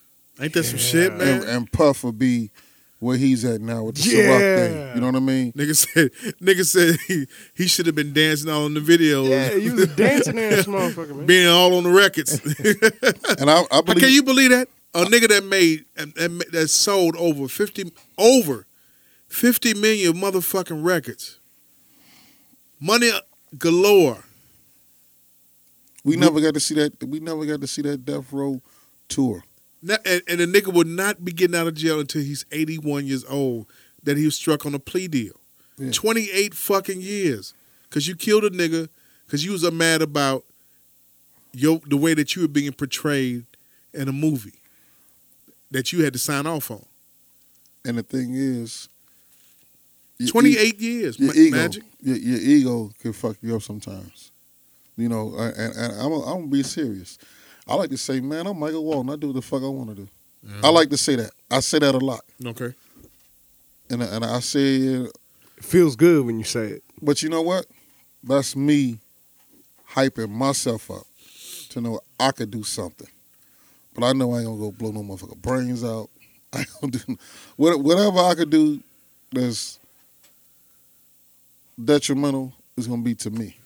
Ain't that some shit, man? and, and Puff would be where he's at now with the Ciroc thing. You know what I mean? Nigga said, nigga said he, he should have been dancing all in the videos, Yeah, you was dancing in this motherfucker, man. being all on the records. And I, I How believe can you believe that? A nigga that made and- and that sold over fifty over fifty million motherfucking records, money galore. We never got to see that. We never got to see that Death Row tour. Not- and, and the nigga would not be getting out of jail until he's eighty one years old. That he was struck on a plea deal, Yeah. twenty eight fucking years, because you killed a nigga because you was mad about your the way that you were being portrayed in a movie that you had to sign off on. And the thing is, Twenty e- years, your Ma- ego, magic. Your, your ego can fuck you up sometimes. You know, and, and I'm gonna- I'm gonna be serious. I like to say, man, I'm Michael Walton. I do what the fuck I want to do. I like to say that. I say that a lot, Okay. and I- and I say it It feels good when you say it. But you know what? That's me hyping myself up to know I could do something. But I know I ain't gonna go blow no motherfucker brains out. I ain't gonna do whatever I could do that's detrimental is gonna be to me.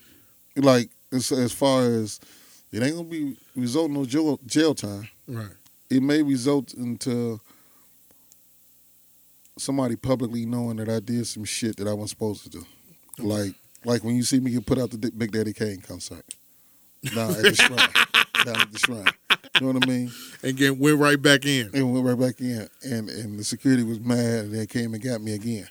Like as, as far as it ain't gonna be result in no jail, jail time. Right. It may result into somebody publicly knowing that I did some shit that I wasn't supposed to do. Like like when you see me get put out the Big Daddy Kane concert. Down at the shrine. down at the shrine. You know what I mean? And get went right back in. And went right back in. And and the security was mad and they came and got me again.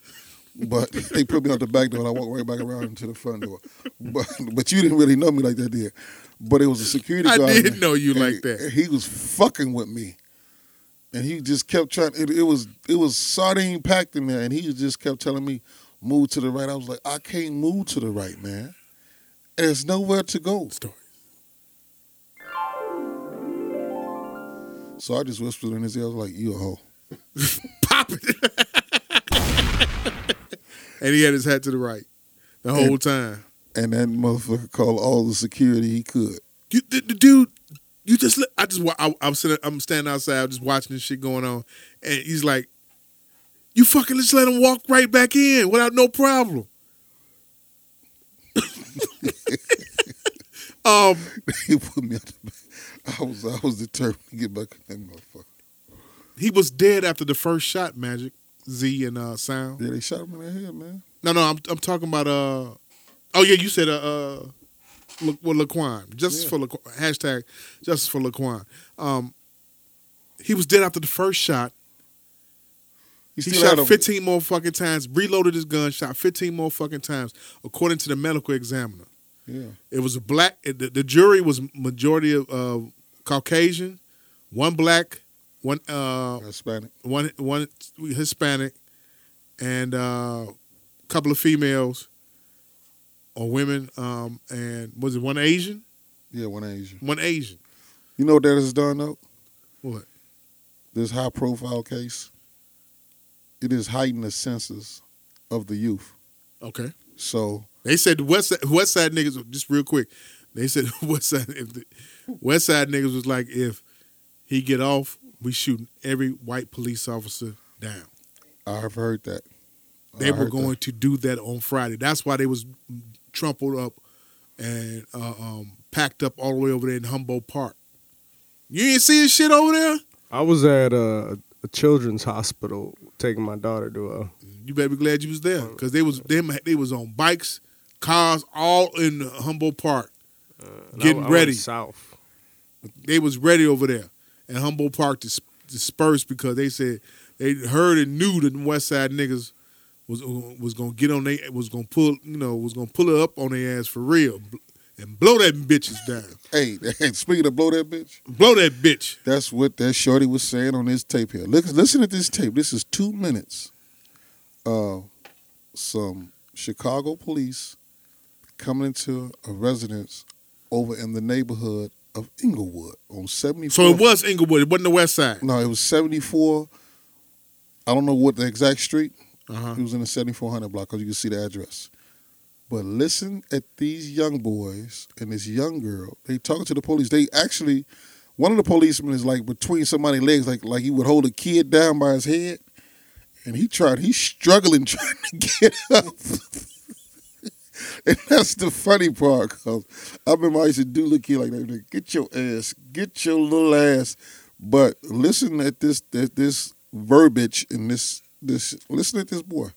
But they put me out the back door and I walked right back around into the front door. But but you didn't really know me like that, did? But it was a security I guard. I didn't know you like that. He was fucking with me. And he just kept trying it, it was it was sardine packed in there and he just kept telling me, move to the right. I was like, I can't move to the right, man. There's nowhere to go. Story. So I just whispered in his ear, I was like, you a hoe. Pop it. and he had his hat to the right the whole time. And that motherfucker called all the security he could. You, the, the dude, you just I just wa- I, I'm sitting, I'm standing outside, I'm just watching this shit going on, and he's like, "You fucking just let him walk right back in without no problem." um, he put me out the back. I was I was determined to get back in that motherfucker. he was dead after the first shot. Magic Z and uh, Sound. Yeah, they shot him in the head, man. No, no, I'm I'm talking about uh, oh yeah, you said uh, uh well, Laquan, justice Yeah. for Laquan, hashtag justice for Laquan. Um, he was dead after the first shot. He had shot a- 15 more fucking times, reloaded his gun, shot 15 more fucking times, according to the medical examiner. Yeah. It was a black. The, the jury was majority of uh, Caucasian, one black, one uh, Hispanic. one one Hispanic, and a uh, couple of females or women, um, and was it one Asian? Yeah, one Asian. One Asian. You know what that has done though? What? This high profile case. It is heightened the senses of the youth. Okay. So They said West Side, West Side niggas. Just real quick, they said West Side. If the West Side niggas was like, if he get off, we shooting every white police officer down. I've heard that. They I were going that. to do that on Friday. That's why they was trampled up and uh, um, packed up all the way over there in Humboldt Park. You ain't see his shit over there? I was at a, a children's hospital taking my daughter to a. You better be glad you was there because they was them they was on bikes, cars, all in Humboldt Park, and getting I, I went ready. south. They was ready over there, and Humboldt Park dis- dispersed because they said they heard and knew that the West Side niggas was was gonna get on they was gonna pull you know was gonna pull it up on their ass for real and blow that bitches down, Hey, speaking of blow that bitch, blow that bitch. that's what that shorty was saying on this tape here. Look, listen to this tape. This is two minutes. Uh, some Chicago police coming into a residence over in the neighborhood of Englewood on 74. So it was Englewood. It wasn't the West Side. No, it was 74. I don't know what the exact street. Uh-huh. It was in the 7400 block because you can see the address. But listen at these young boys and this young girl. They talking to the police. They actually, one of the policemen is like between somebody's legs, like like he would hold a kid down by his head, and he tried. He's struggling trying to get up. and that's the funny part, cause I remember I used to do the kid like that. Get your ass, get your little ass. But listen at this at this verbiage in this this. Listen at this boy.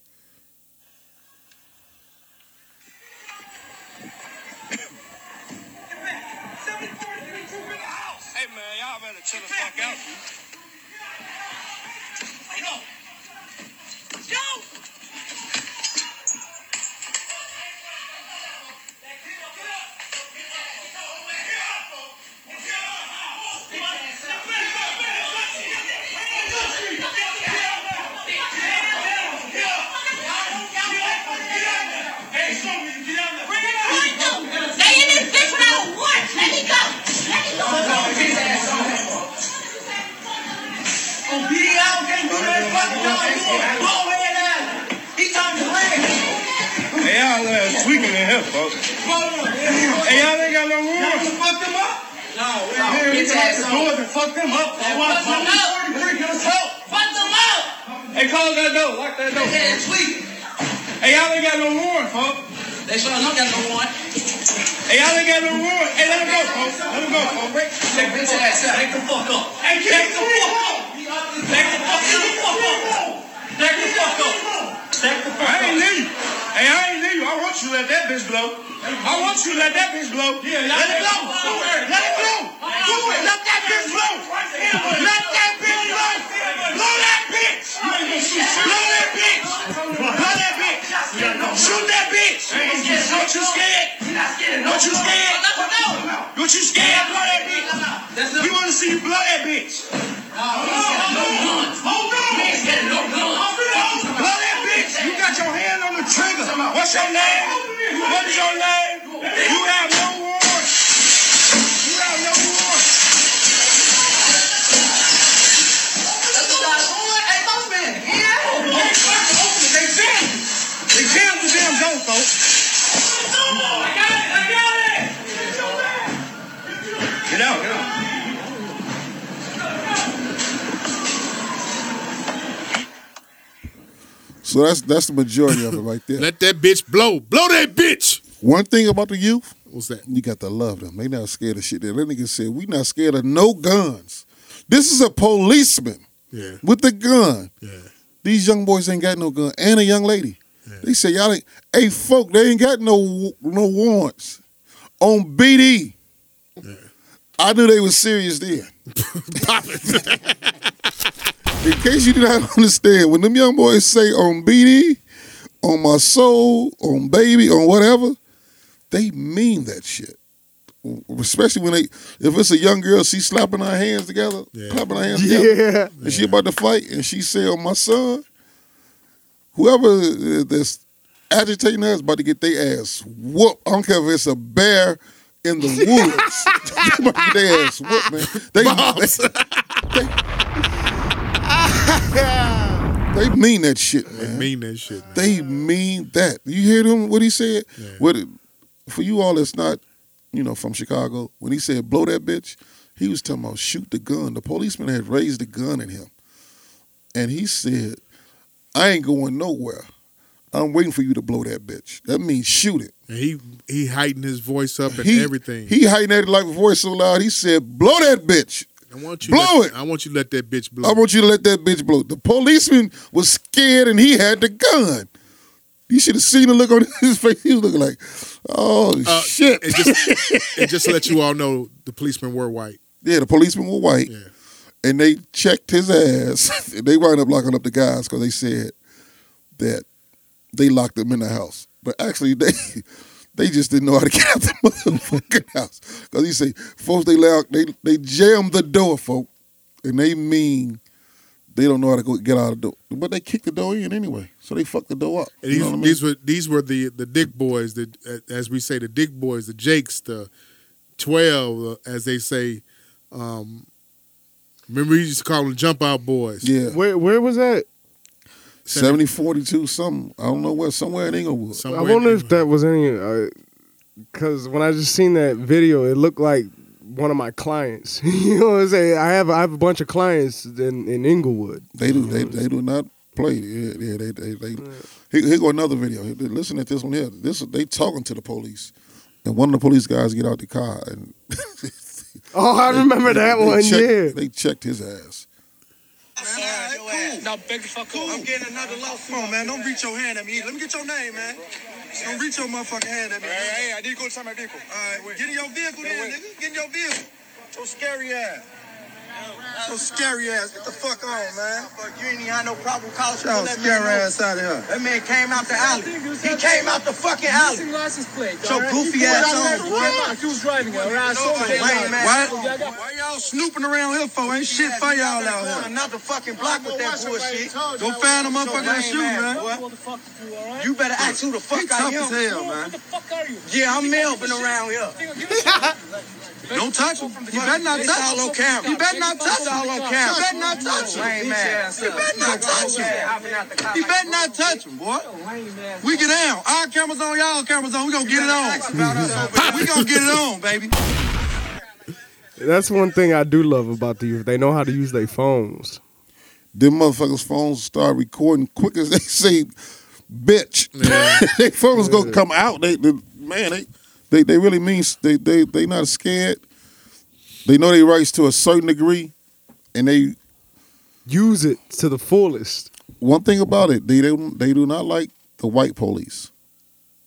Hey, y'all uh, tweaking in here, folks. Hey, y'all ain't got no warrant. Fuck them up. No, we Get your ass the on. and fuck them up. Fuck them up. Fuck them up. Hey, close that door. Lock that door. Yeah, tweet. Hey, y'all ain't got no warrant, folks. They sure don't got no warrant. Hey, y'all ain't got no warrant. Hey, let him go, folks. Let him go, folks. Take bitch ass out. Take the fuck up. Hey, take the fuck up. Take the fuck up. Take the fuck up. Take the fuck I ain't leave. Hey, I ain't leave. I want you to let that bitch blow. I want you to let that bitch blow. Yeah, let it blow. Let it blow. Do it. Let that bitch blow. Let that bitch blow. Blow that bitch. Blow that bitch. Blow that bitch. Shoot that bitch. Don't you scared? Don't you scared? Don't you scared? Blow that bitch. We want to see you blow that bitch. Hold on. Hold on. What's your name? What is your name? So that's that's the majority of it right there. Let that bitch blow. Blow that bitch. One thing about the youth, What's that? you got to love them. They not scared of shit. That nigga said, we not scared of no guns. This is a policeman Yeah. with a gun. Yeah. These young boys ain't got no gun. And a young lady. They say, y'all ain't, hey, folk, they ain't got no no warrants. On BD. Yeah. I knew they was serious then. Pop. In case you do not understand, when them young boys say on BD, on my soul, on baby, on whatever, they mean that shit. Especially when they, if it's a young girl, she slapping her hands together, Yeah. clapping her hands together, Yeah. and she about to fight, and she say, "On my son, whoever that's agitating her is about to get their ass whooped. I don't care if it's a bear in the woods, they ass man. They, they, they mean that shit, They man. mean that shit. Man. They mean that. You hear them? What he said? Yeah. What? For you all that's not, you know, from Chicago, when he said blow that bitch, he was talking about shoot the gun. The policeman had raised the gun at him, and he said, "I ain't going nowhere. I'm waiting for you to blow that bitch. That means shoot it." And he he heightened his voice up and he, everything. He heightened that like voice so loud. He said, "Blow that bitch." I want you blow let, it. I want you to let that bitch blow. I want you to let that bitch blow. The policeman was scared and he had the gun. You should have seen the look on his face. He was looking like, oh Uh, shit. And just, and just to let you all know, the policemen were white. yeah, the policemen were white Yeah. and they checked his ass. they wound up locking up the guys because they said that they locked them in the house. But actually, they they just didn't know how to get out the motherfucking house. Because he say, folks, they lock, they they jammed the door, folk, and they mean they don't know how to go get out of the door. But they kicked the door in anyway, so they fucked the door up. And these, I mean? these were these were the the dick boys, the uh, as we say, the dick boys, the Jakes, the twelve, uh, as they say. Um, remember, we used to call them jump out boys. yeah, Where where was that? 70 42 something. I don't know where, somewhere in Englewood. I wonder in- if that was any, uh, because when I just seen that video, it looked like one of my clients. you know what I'm saying? I have I have a bunch of clients in in Englewood. They do. They, they do not play. Yeah, yeah. They they they. Here, here go another video. Listen at this one here. This they talking to the police, and one of the police guys get out the car and. Oh, I remember that they one. checked- Yeah. They checked his ass. Now beg the fuck up. I'm getting another lawsuit. Come on, man. Don't reach your hand at me. Let me get your name, man. Don't reach your motherfucking hand at me. Hey, hey, I need to go to my vehicle. All right, get in your vehicle then, nigga. Get in your vehicle. So scary ass. So scary ass. Get the fuck on, man. Fuck, you ain't even had no probable cause. Yo, Let me scary know. ass out of here. That man came out the alley. He came out the fucking alley. license plate. Your goofy ass on, boy. He was driving it. All right, I saw Lame him. ass. Why, why y'all snooping around here for? Ain't shit for y'all out On here. another fucking block with that bullshit. Go find a motherfucker and shoot, man. What the fuck to do, all right? You better ask who the fuck I tough as am. hell, man. What the fuck are you? Yeah, I'm Melvin around here. Don't touch him. You better not touch him. camera. You better not touch him. You better not touch him. You better not touch him. You better not touch him, boy. We get down. Our cameras on, y'all cameras on. We gonna get it on. We gonna get it on, baby. That's one thing I do love about the youth. They know how to use their phones. Them motherfuckers' phones start recording quick as they say, "Bitch." their phones gonna come out. They, they man, they, they they really mean they they they not scared. They know their rights to a certain degree, and they Use it to the fullest. one thing about it, they don't they do not like the white police.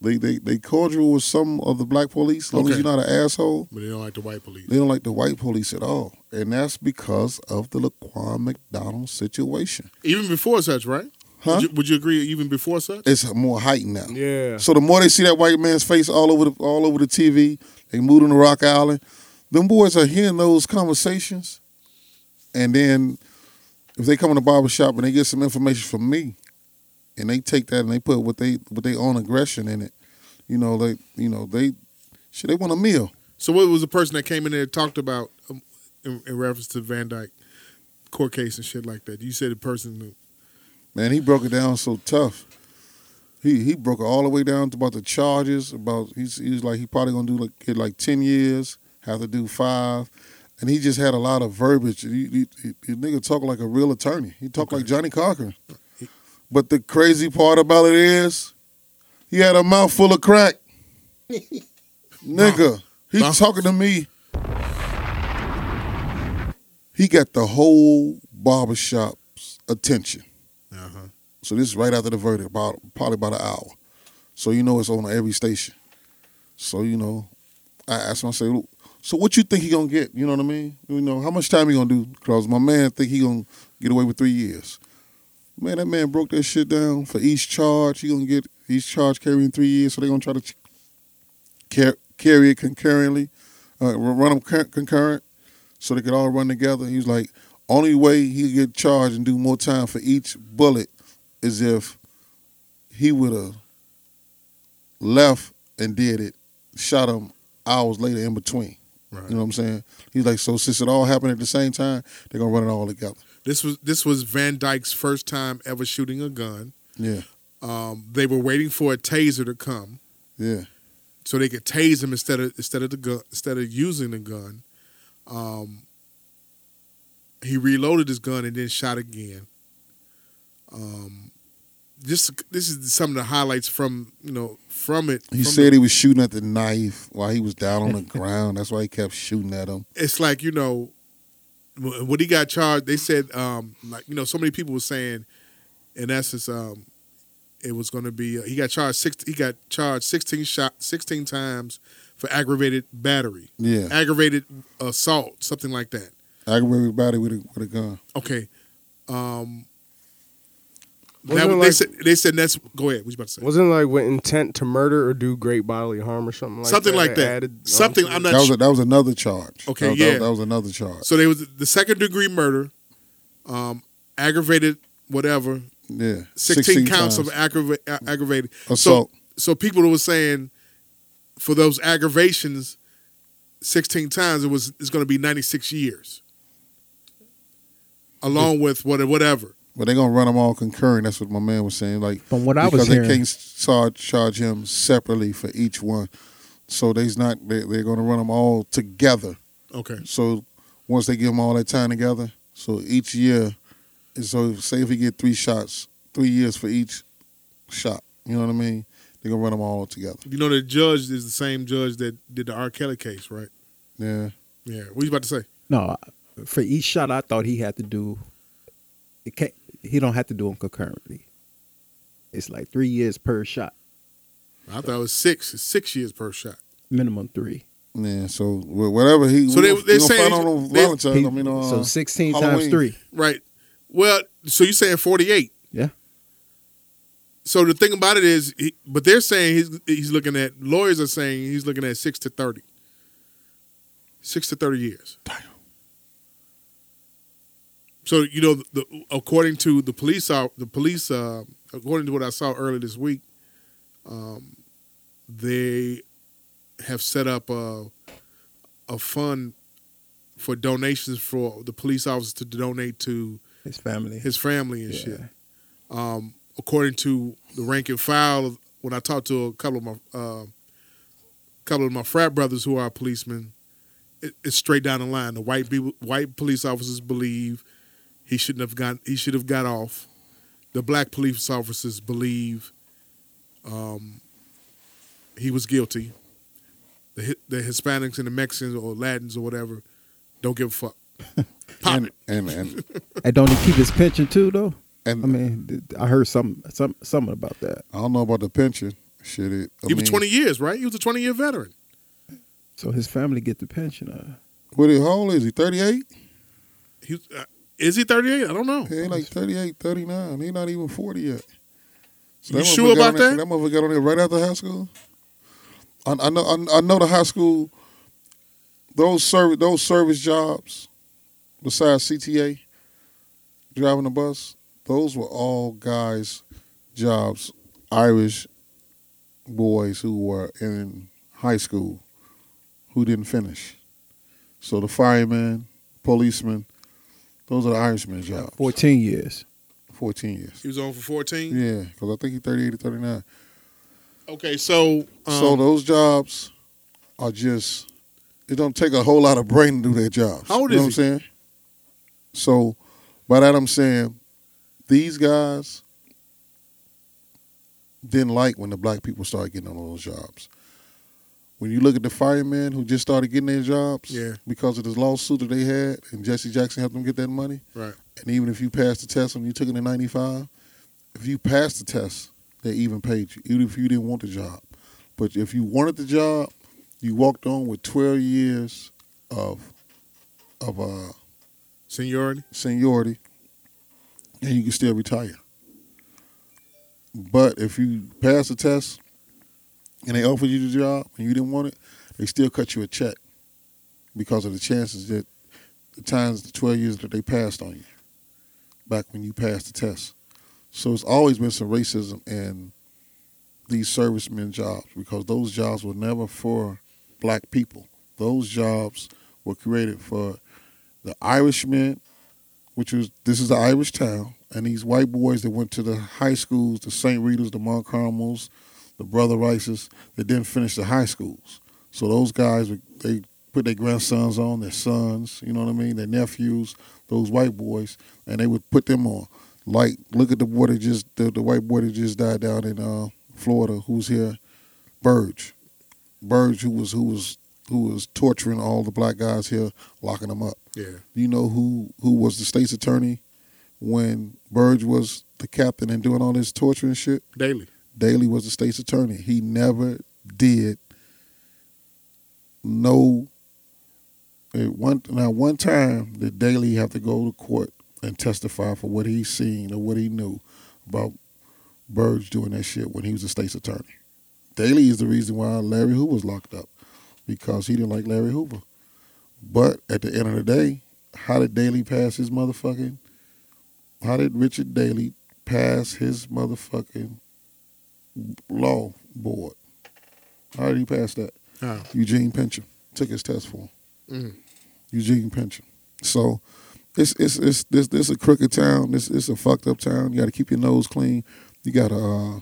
They they they cordial with some of the black police, as long as Okay. you're not an asshole. But they don't like the white police. They don't like the white police at all, and that's because of the Laquan McDonald situation. Even before such, right? Huh? Would, you, would you agree? Even before such? It's more heightened now. Yeah. So the more they see that white man's face all over the all over the TV, they move on to Rock Island. Them boys are hearing those conversations, and then if they come in the barber shop and they get some information from me, and they take that and they put what they what they own aggression in it, you know they you know they shit they want a meal. So what was the person that came in there and talked about um, in, in reference to Van Dyke court case and shit like that? You said the person who Man, he broke it down so tough. He he broke it all the way down to about the charges. About he's he was like he probably gonna do like get like ten years, have to do five, and he just had a lot of verbiage. He, he, he, he nigga talk like a real attorney. He talked like Johnnie Cochran. But the crazy part about it is, he had a mouth full of crack. nigga, he's Mouth- talking to me. He got the whole barbershop's attention. So this is right after the verdict, about probably about an hour. So you know it's on every station. So you know, I asked him, I said, "Look, so what you think he gonna get? You know what I mean? You know, how much time he gonna do? Cause my man think he gonna get away with three years. Man, that man broke that shit down for each charge. He gonna get each charge carrying three years. So they gonna try to ch- car- carry it concurrently, uh, run them con- concurrent, so they could all run together. He's like, only way he get charged and do more time for each bullet is if he would have left and did it, shot him hours later in between. Right. You know what I'm saying? He's like, so since it all happened at the same time, they're gonna run it all together. This was this was Van Dyke's first time ever shooting a gun. Yeah, Um, they were waiting for a taser to come yeah, so they could tase him instead of instead of the gun instead of using the gun. Um, he reloaded his gun and then shot again. Um, this this is some of the highlights from you know from it. He from said the- he was shooting at the knife while he was down on the ground. That's why he kept shooting at him. it's like you know wh- when he got charged they said um like you know so many people were saying in essence um it was going to be uh, he got charged six he got charged 16 shot 16 times for aggravated battery Yeah, aggravated assault something like that aggravated battery with a with a gun. okay um that- it they like- said they said that's go ahead what you about to say Wasn't it like with intent to murder or do great bodily harm or something like Something that? like that. added Something I'm not That was su- a, that was another charge. Okay, that yeah. that, that was another charge. so they was the second degree murder um aggravated whatever yeah, 16, counts times. of aggrava- a- aggravated assault. So, so people were saying for those aggravations, 16 times, it was it's going to be 96 years, along with what whatever. But they're gonna run them all concurrent. That's what my man was saying. Like From what I was because they hearing- can't charge charge him separately for each one. So they's not. They, they're gonna run them all together. Okay. So once they give them all that time together, so each year, and so say if he get three shots, three years for each shot. You know what I mean? They're gonna run them all together. You know the judge is the same judge that did the R. Kelly case, right? Yeah. Yeah. What you about to say? No, for each shot, I thought he had to do. It can't. He don't have to do them concurrently. It's like three years per shot, I thought it was six. It's six years per shot. minimum three. Yeah. So whatever he. So we they- gonna- they we gonna saying- find out on they- Valentine's. He- I mean, uh, so sixteen Halloween. times three. Right. Well, so you're saying 48. Yeah. So the thing about it is, he, but they're saying he's he's looking at lawyers are saying he's looking at six to thirty. Six to thirty years. Damn. So you know, the, according to the police, uh, the police, uh, according to what I saw earlier this week, um, they have set up a a fund for donations for the police officers to donate to His family. his family and Yeah. shit. Um, according to the rank and file, when I talked to a couple of my uh, couple of my frat brothers who are policemen, it, it's straight down the line. The white people, white police officers believe he shouldn't have got he should have got off. The black police officers believe um, he was guilty. The the Hispanics and the Mexicans or Latins or whatever don't give a fuck. Pop and, it. and and And don't he keep his pension too, though? and I mean, I heard some some something about that. I don't know about the pension. Shit, it. I He was mean, twenty years, right? He was a twenty year veteran. So his family get the pension. Uh, What he, how old is he? 38? He uh, is he thirty eight? I don't know. He ain't like 38, 39. He not even 40 yet. So You sure about there- that? That motherfucker got on there right after high school. I, I know. I, I know the high school. Those service those service jobs, besides CTA, driving the bus, those were all guys' jobs. Irish boys who were in high school who didn't finish. So the firemen, policemen, those are the Irishmen's jobs. Fourteen years. 14 years. He was on for fourteen. Yeah, because I think he's 38 or 39. Okay, so um, so those jobs are just, it don't take a whole lot of brain to do their jobs. How old you know is what I'm saying? So by that I'm saying these guys didn't like when the black people started getting on those jobs. When you look at the firemen who just started getting their jobs Yeah. because of this lawsuit that they had and Jesse Jackson helped them get that money, right. and even if you passed the test when you took it in 95, if you passed the test, they even paid you, even if you didn't want the job. But if you wanted the job, you walked on with 12 years of of uh, Seniority. seniority, and you can still retire. But if you pass the test and they offered you the job and you didn't want it, they still cut you a check because of the chances that the times, the 12 years that they passed on you back when you passed the test. So it's always been some racism in these servicemen jobs because those jobs were never for black people. Those jobs were created for the Irishmen, which was this is the Irish town, and these white boys that went to the high schools, the St. Rita's, the Mount Carmels, the Brother Rices, that didn't finish the high schools. So those guys, they put their grandsons on, their sons, you know what I mean, their nephews, those white boys, and they would put them on. Like, look at the boy that just, the, the white boy that just died down in uh, Florida, who's here, Burge. Burge, who was who was who was torturing all the black guys here, locking them up. Yeah. You know who who was the state's attorney when Burge was the captain and doing all this torture and shit? Daley. Daley was the state's attorney. He never did no. One now one time did Daley have to go to court and testify for what he seen or what he knew about Burge doing that shit when he was the state's attorney. Daley is the reason why Larry Hoover was locked up because he didn't like Larry Hoover. But at the end of the day, how did Daley pass his motherfucking? How did Richard Daley pass his motherfucking law board? How did he pass that? How? Eugene Pincham took his test for him. Mhm. Eugene Pincham. So it's it's it's this this a crooked town. This it's a fucked up town. You got to keep your nose clean. You got to uh,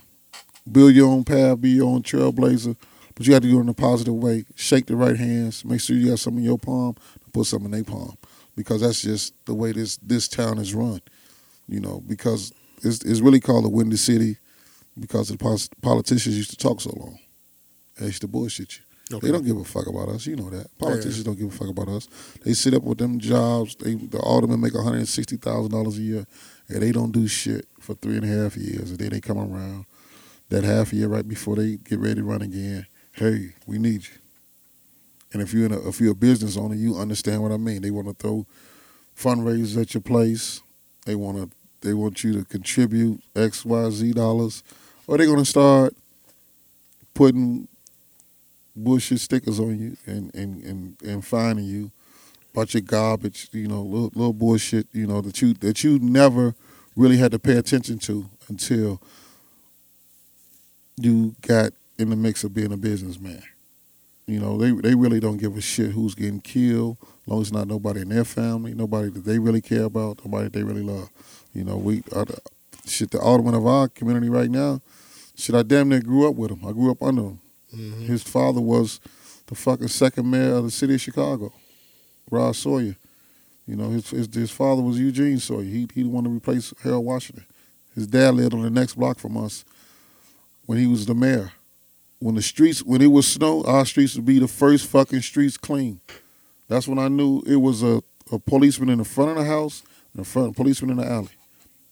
build your own path, be your own trailblazer, but you got to do it in a positive way. Shake the right hands. Make sure you got some in your palm. Put some in their palm, because that's just the way this this town is run. You know, because it's it's really called the Windy City because the politicians used to talk so long. They used to bullshit you. Okay. They don't give a fuck about us. You know that. Politicians don't give a fuck about us. They sit up with them jobs. They the aldermen make one hundred and sixty thousand dollars a year, and they don't do shit for three and a half years. And then they come around that half year right before they get ready to run again. Hey, we need you. And if you're in a, if you're a business owner, you understand what I mean. They want to throw fundraisers at your place. They want to they want you to contribute X Y Z dollars, or they're gonna start putting bullshit stickers on you and and and, and finding you about your garbage, you know, little, little bullshit, you know, that you that you never really had to pay attention to until you got in the mix of being a businessman. You know, they they really don't give a shit who's getting killed, as long as it's not nobody in their family, nobody that they really care about, nobody they really love. You know, we uh, shit the alderman of our community right now. Shit, I damn near grew up with him. I grew up under him. Mm-hmm. His father was the fucking second mayor of the city of Chicago, Rod Sawyer. You know, his his, his father was Eugene Sawyer. He he one to replace Harold Washington. His dad lived on the next block from us when he was the mayor. When the streets, when it was snow, our streets would be the first fucking streets clean. That's when I knew it was a, a policeman in the front of the house and a front policeman in the alley.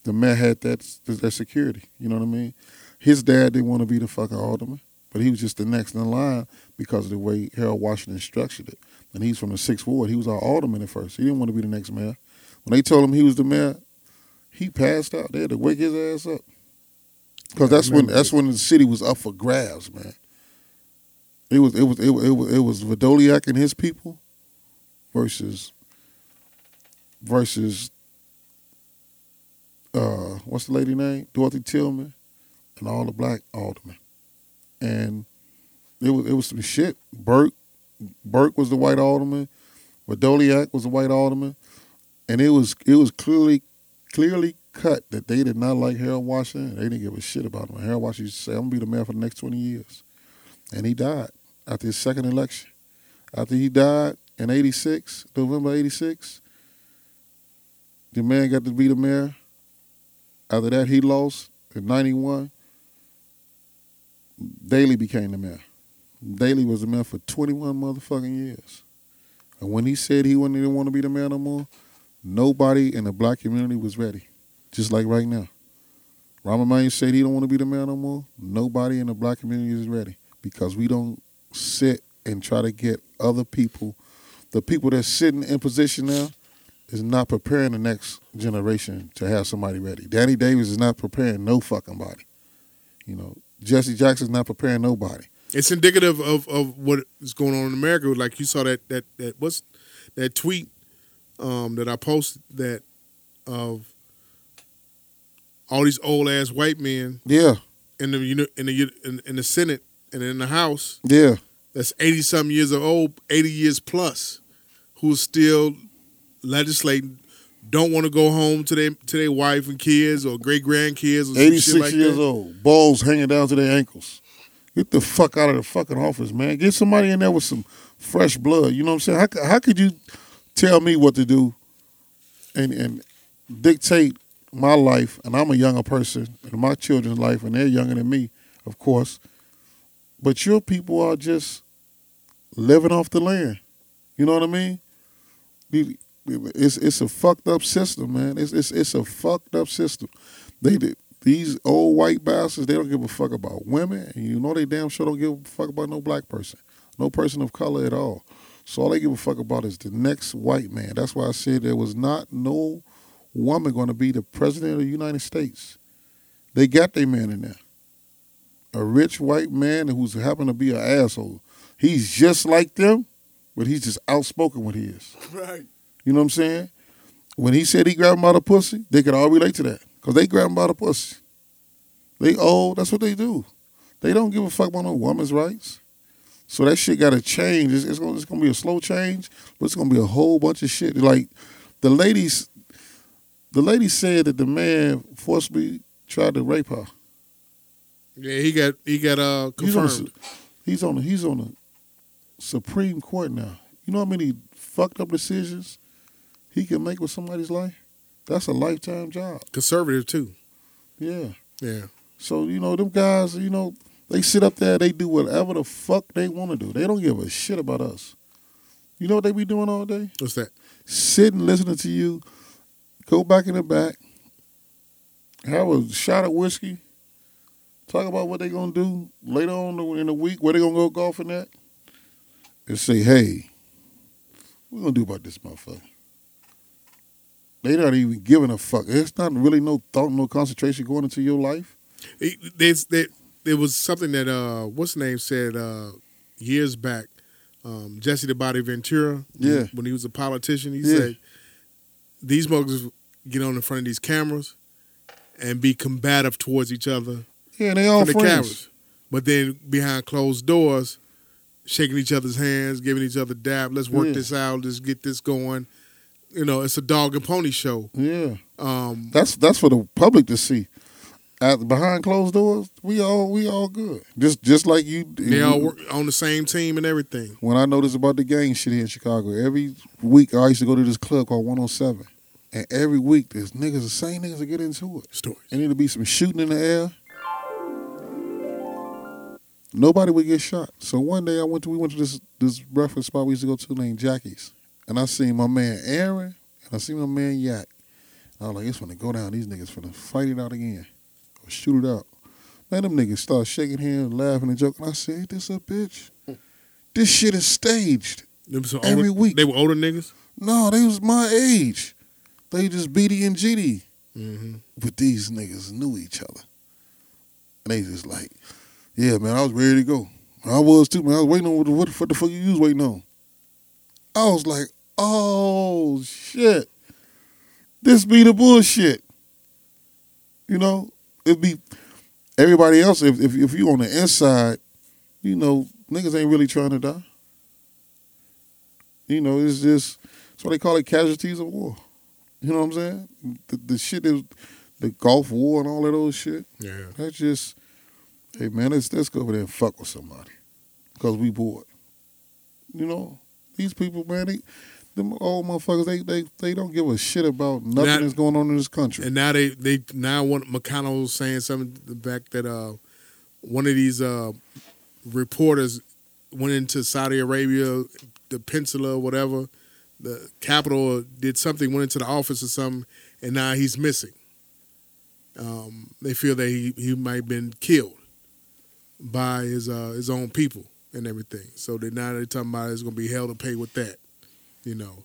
The mayor had that that security. You know what I mean? His dad didn't want to be the fucking alderman, but he was just the next in line because of the way Harold Washington structured it. And he's from the sixth ward. He was our alderman at first. He didn't want to be the next mayor. When they told him he was the mayor, he passed out. They had to wake his ass up. Because that's when that's when the city was up for grabs, man. It was it was it was it was, it was Vrdolyak and his people versus versus uh what's the lady name? Dorothy Tillman and all the black aldermen. And it was it was some shit. Burke Burke was the white alderman. Vrdolyak was the white alderman. And it was it was clearly clearly cut that they did not like Harold Washington. They didn't give a shit about him. Harold Washington used to say, I'm gonna be the mayor for the next twenty years. And he died after his second election. After he died in eighty six, November eighty six, the man got to be the mayor. After that he lost in ninety one. Daley became the mayor. Daley was the mayor for 21 motherfucking years. And when he said he wouldn't even want to be the mayor no more, nobody in the black community was ready. Just like right now. Rahm Emanuel said he don't want to be the mayor no more. Nobody in the black community is ready because we don't sit and try to get other people, the people that's sitting in position now, is not preparing the next generation to have somebody ready. Danny Davis is not preparing no fucking body. You know, Jesse Jackson's not preparing nobody. It's indicative of, of what is going on in America. Like you saw that that that what's that tweet um, that I posted that of all these old ass white men Yeah, in the you know in the in, in the Senate and in the House yeah. that's eighty something years old, eighty years plus, who is still legislating, don't want to go home to their to their wife and kids or great grandkids or some 86 like years that. old, balls hanging down to their ankles. Get the fuck out of the fucking office, man. Get somebody in there with some fresh blood. You know what I'm saying? How, how could you tell me what to do and, and dictate my life? And I'm a younger person, and my children's life, and they're younger than me, of course. But your people are just living off the land. You know what I mean? It's it's a fucked up system, man. It's it's it's a fucked up system. They did these old white bastards. They don't give a fuck about women, and you know they damn sure don't give a fuck about no black person, no person of color at all. So all they give a fuck about is the next white man. That's why I said there was not no woman going to be the president of the United States. They got their man in there, a rich white man who's happened to be an asshole. He's just like them, but he's just outspoken what he is. Right. You know what I'm saying? When he said he grabbed him by the pussy, they could all relate to that because they grab him by the pussy. They old. That's what they do. They don't give a fuck about no woman's rights. So that shit got to change. It's, it's, gonna, it's gonna be a slow change, but it's gonna be a whole bunch of shit. Like the ladies, The lady said that the man forcibly tried to rape her. Yeah, he got he got uh He's on, the, he's on the he's on the Supreme Court now. You know how many fucked up decisions he can make with somebody's life? That's a lifetime job. Conservative too. Yeah. Yeah. So you know them guys. You know they sit up there. They do whatever the fuck they want to do. They don't give a shit about us. You know what they be doing all day? What's that? Sitting listening to you. Go back in the back. Have a shot of whiskey. Talk about what they gonna do later on in the week. Where they gonna go golfing at? And say, hey, what we gonna do about this motherfucker? They not even giving a fuck. There's not really no thought, no concentration going into your life. It- There's there, there was something that uh what's name said uh years back. Um, Jesse the Body Ventura. Yeah. When he was a politician, he Yeah. said these muggers get on in front of these cameras and be combative towards each other Yeah, they all the friends. cameras. But then behind closed doors, shaking each other's hands, giving each other dab. Let's work Yeah. this out. Let's get this going. You know, it's a dog and pony show. Yeah. Um, That's that's for the public to see. At behind closed doors, we all we all good. Just just like you. they all work on the same team and everything. When I noticed about the gang shit here in Chicago, every week I used to go to this club called 107, and every week there's niggas, the same niggas that get into it. Stories. And it'll be some shooting in the air. Nobody would get shot. So one day I went to we went to this this breakfast spot we used to go to named Jackie's, and I seen my man Aaron and I seen my man Yak. I was like, it's gonna go down. These niggas finna fight it out again, or shoot it out. Man, them niggas start shaking hands, laughing and joking. I said, this a bitch? This shit is staged. Them Every older, week. They were older niggas. No, they was my age. They just BD and GD. Mm-hmm. But these niggas knew each other. And they just like, yeah, man, I was ready to go. I was too, man. I was waiting on what, the- what, the- what the fuck you was waiting on. I was like, oh shit. This be the bullshit. You know, it'd be everybody else, if if if you on the inside, you know, niggas ain't really trying to die. You know, it's just that's why they call it casualties of war. You know what I'm saying? The, the shit is the Gulf War and all of those shit. Yeah. That's just, hey man, let's let's go over there and fuck with somebody, cause we bored. You know, these people, man, they, them old motherfuckers, they they they don't give a shit about nothing Not- that's going on in this country. And now they they now want McConnell was saying something the fact that uh one of these uh reporters went into Saudi Arabia, the peninsula, whatever, the capital, did something, went into the office or something, and now he's missing. Um, they feel that he, he might have been killed by his uh, his own people and everything. So they now they're talking about it's gonna be hell to pay with that. You know.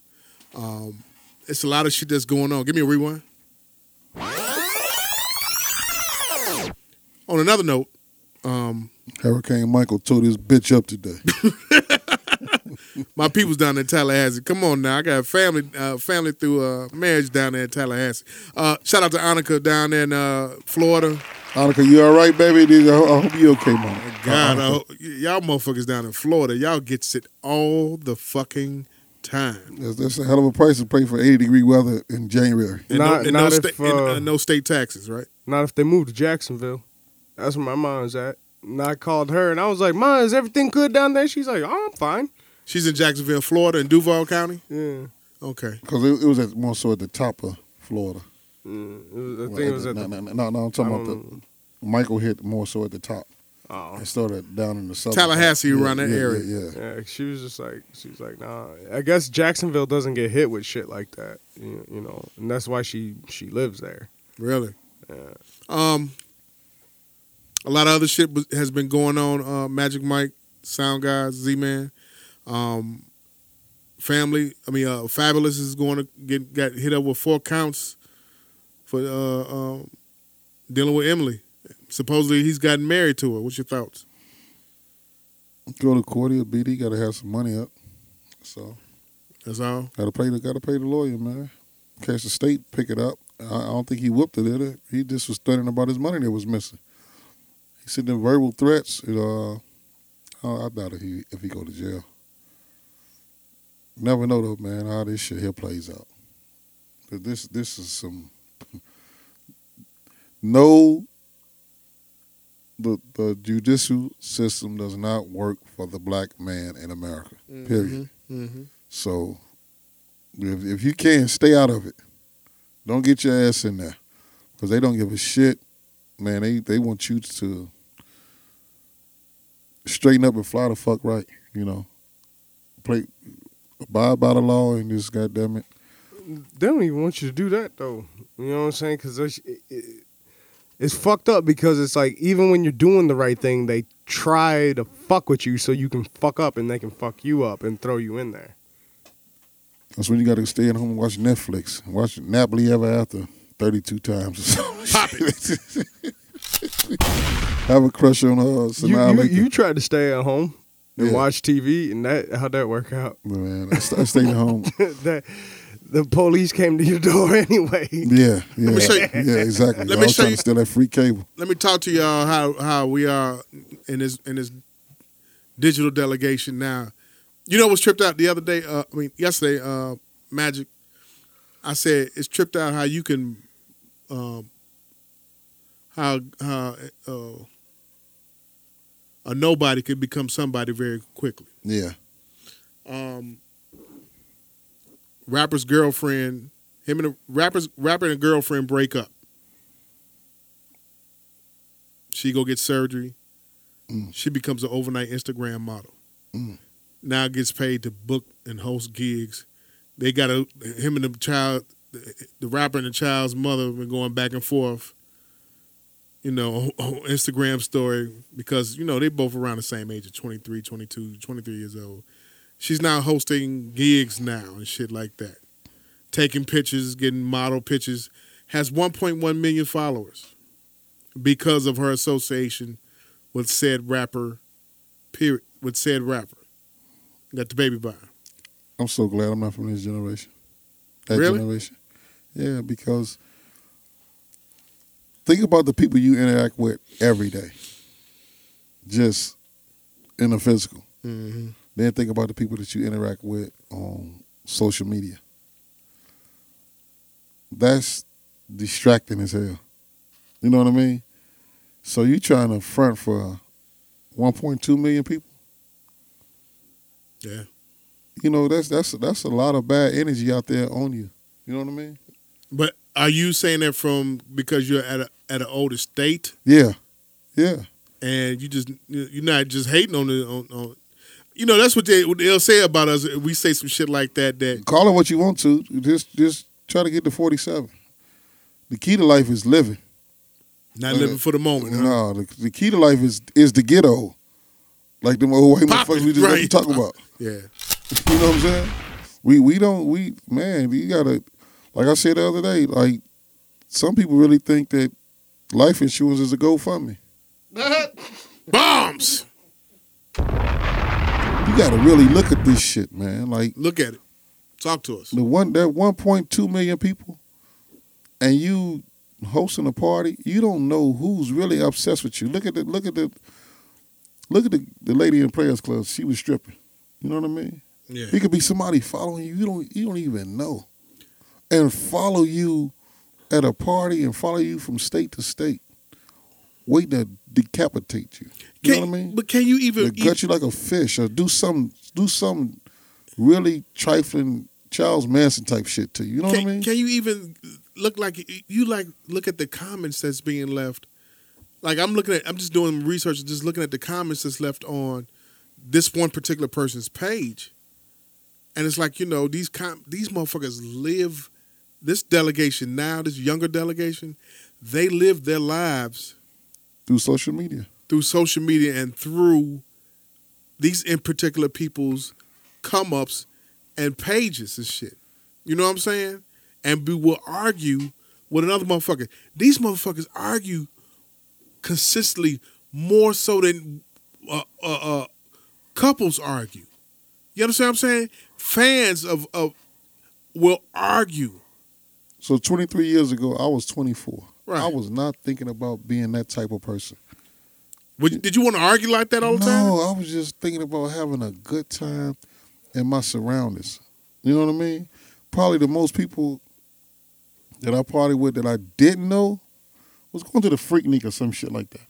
Um, it's a lot of shit that's going on. Give me a rewind. On another note, um, Hurricane Michael tore this bitch up today. my people's down in Tallahassee. Come on now, I got family uh, family through uh, marriage down there in Tallahassee. Uh, shout out to Annika down there in uh, Florida. Annika, you all right, baby? I hope you okay, man. God, y'all motherfuckers down in Florida, y'all gets it all the fucking time. That's, that's a hell of a price to pay for 80 degree weather in January. And Not- no, and no, not sta- if, and, uh, uh, no state taxes, right? Not if they move to Jacksonville. That's where my mom's at. And I called her and I was like, Mom, is everything good down there? She's like, Oh, I'm fine. She's in Jacksonville, Florida, in Duval County. Yeah. Okay. Because it, it was at, more so at the top of Florida. Mm, it was, I Well, it was at no, the. no, no, no, no, I'm talking about the Michael hit more so at the top. Oh. It started down in the south. Tallahassee, around that yeah, area. Yeah, yeah. Yeah, she was just like, she was like, nah. I guess Jacksonville doesn't get hit with shit like that, you, you know, and that's why she she lives there. Really? Yeah. Um, a lot of other shit has been going on. Uh, Magic Mike, Sound Guys, Z Man, um, Family. I mean, uh, Fabolous is going to get got hit up with four counts for uh, um, dealing with Emily. Supposedly he's gotten married to her. What's your thoughts? Go to court, he'll got to have some money up. So That's all. got to pay the got to pay the lawyer, man. In case the state pick it up, I, I don't think he whooped it. It? He just was threatening about his money that was missing. He said them verbal threats. It, uh, I, I doubt if he if he go to jail. Never know though, man. How this shit here plays out. 'Cause this this is some no, the the judicial system does not work for the black man in America. Period. Mm-hmm. So, if if you can stay out of it, don't get your ass in there because they don't give a shit. Man, they they want you to straighten up and fly the fuck right. You know, play abide by the law and just goddamn it. They don't even want you to do that though. You know what I'm saying? Because it's fucked up because it's like even when you're doing the right thing, they try to fuck with you so you can fuck up and they can fuck you up and throw you in there. That's when you got to stay at home and watch Netflix. Watch Nappily Ever After 32 times or something. Pop it. Have a crush on her. You, Sanaa you, Lathan. you tried to stay at home and Yeah. watch TV, and that how'd that work out? Man, I, st- I stayed at home. that the police came to your door anyway. Yeah, yeah, me show you- yeah, exactly. Let I me was show trying you- to steal that free cable. Let me talk to y'all how how we are in this in this digital delegation now. You know what's tripped out the other day? Uh, I mean, yesterday, uh, Magic. I said it's tripped out how you can, um, how how uh, a nobody could become somebody very quickly. Yeah, Um, rapper's girlfriend, him and a rapper's rapper and girlfriend break up. She go get surgery. Mm. She becomes an overnight Instagram model. Mm. Now gets paid to book and host gigs. They got a him and the child, the, the rapper and the child's mother been going back and forth. You know, on Instagram story because you know they both around the same age of 23, 22, 23 years old. She's now hosting gigs now and shit like that. Taking pictures, getting model pictures. Has 1.1 million followers because of her association with said rapper, period, with said rapper. Got the baby by. I'm so glad I'm not from this generation. That Really? generation. Yeah, because think about the people you interact with every day, just in the physical. Mm-hmm. Then think about the people that you interact with on social media. That's distracting as hell. You know what I mean? So you trying to front for 1.2 million people? Yeah. You know that's that's that's a lot of bad energy out there on you. You know what I mean? But are you saying that from because you're at a at an older state Yeah, yeah. and you just you're not just hating on the on, on you know that's what they what they'll say about us. We say some shit like that that Call it what you want to. Just just try to get to 47. The key to life is living. not living for the moment. huh? No, the, the key to life is is the ghetto. Like them old white Pop motherfuckers it, we just right. talk about. Yeah. You know what I'm saying? We we don't we man, you gotta like I said the other day, like some people really think that life insurance is a GoFundMe. Bombs. You gotta really look at this shit, man. Like Look at it. Talk to us. the one that 1.2 million people, and you hosting a party, you don't know who's really obsessed with you. Look at the look at the look at the, the lady in Players Club. She was stripping. You know what I mean? Yeah. It could be somebody following you. You don't you don't even know, and follow you at a party and follow you from state to state, waiting to decapitate you. You Can- know what I mean? But can you even They gut you like a fish, or do some do some really trifling Charles Manson type shit to you. You know can, what I mean? can you even look like you like look at the comments that's being left? Like I'm looking at, I'm just doing research, just looking at the comments that's left on this one particular person's page, and it's like you know these com- these motherfuckers live this delegation now, this younger delegation, they live their lives Through social media. through social media and through these in particular people's come ups and pages and shit. You know what I'm saying? And we will argue with another motherfucker. These motherfuckers argue consistently more so than uh, uh, uh, couples argue. You understand what I'm saying? Fans of, of will argue. So 23 years ago, I was 24. Right. I was not thinking about being that type of person. Would, did you want to argue like that all the time? No, I was just thinking about having a good time in my surroundings. You know what I mean? Probably the most people that I party with that I didn't know was going to the Freaknik or some shit like that.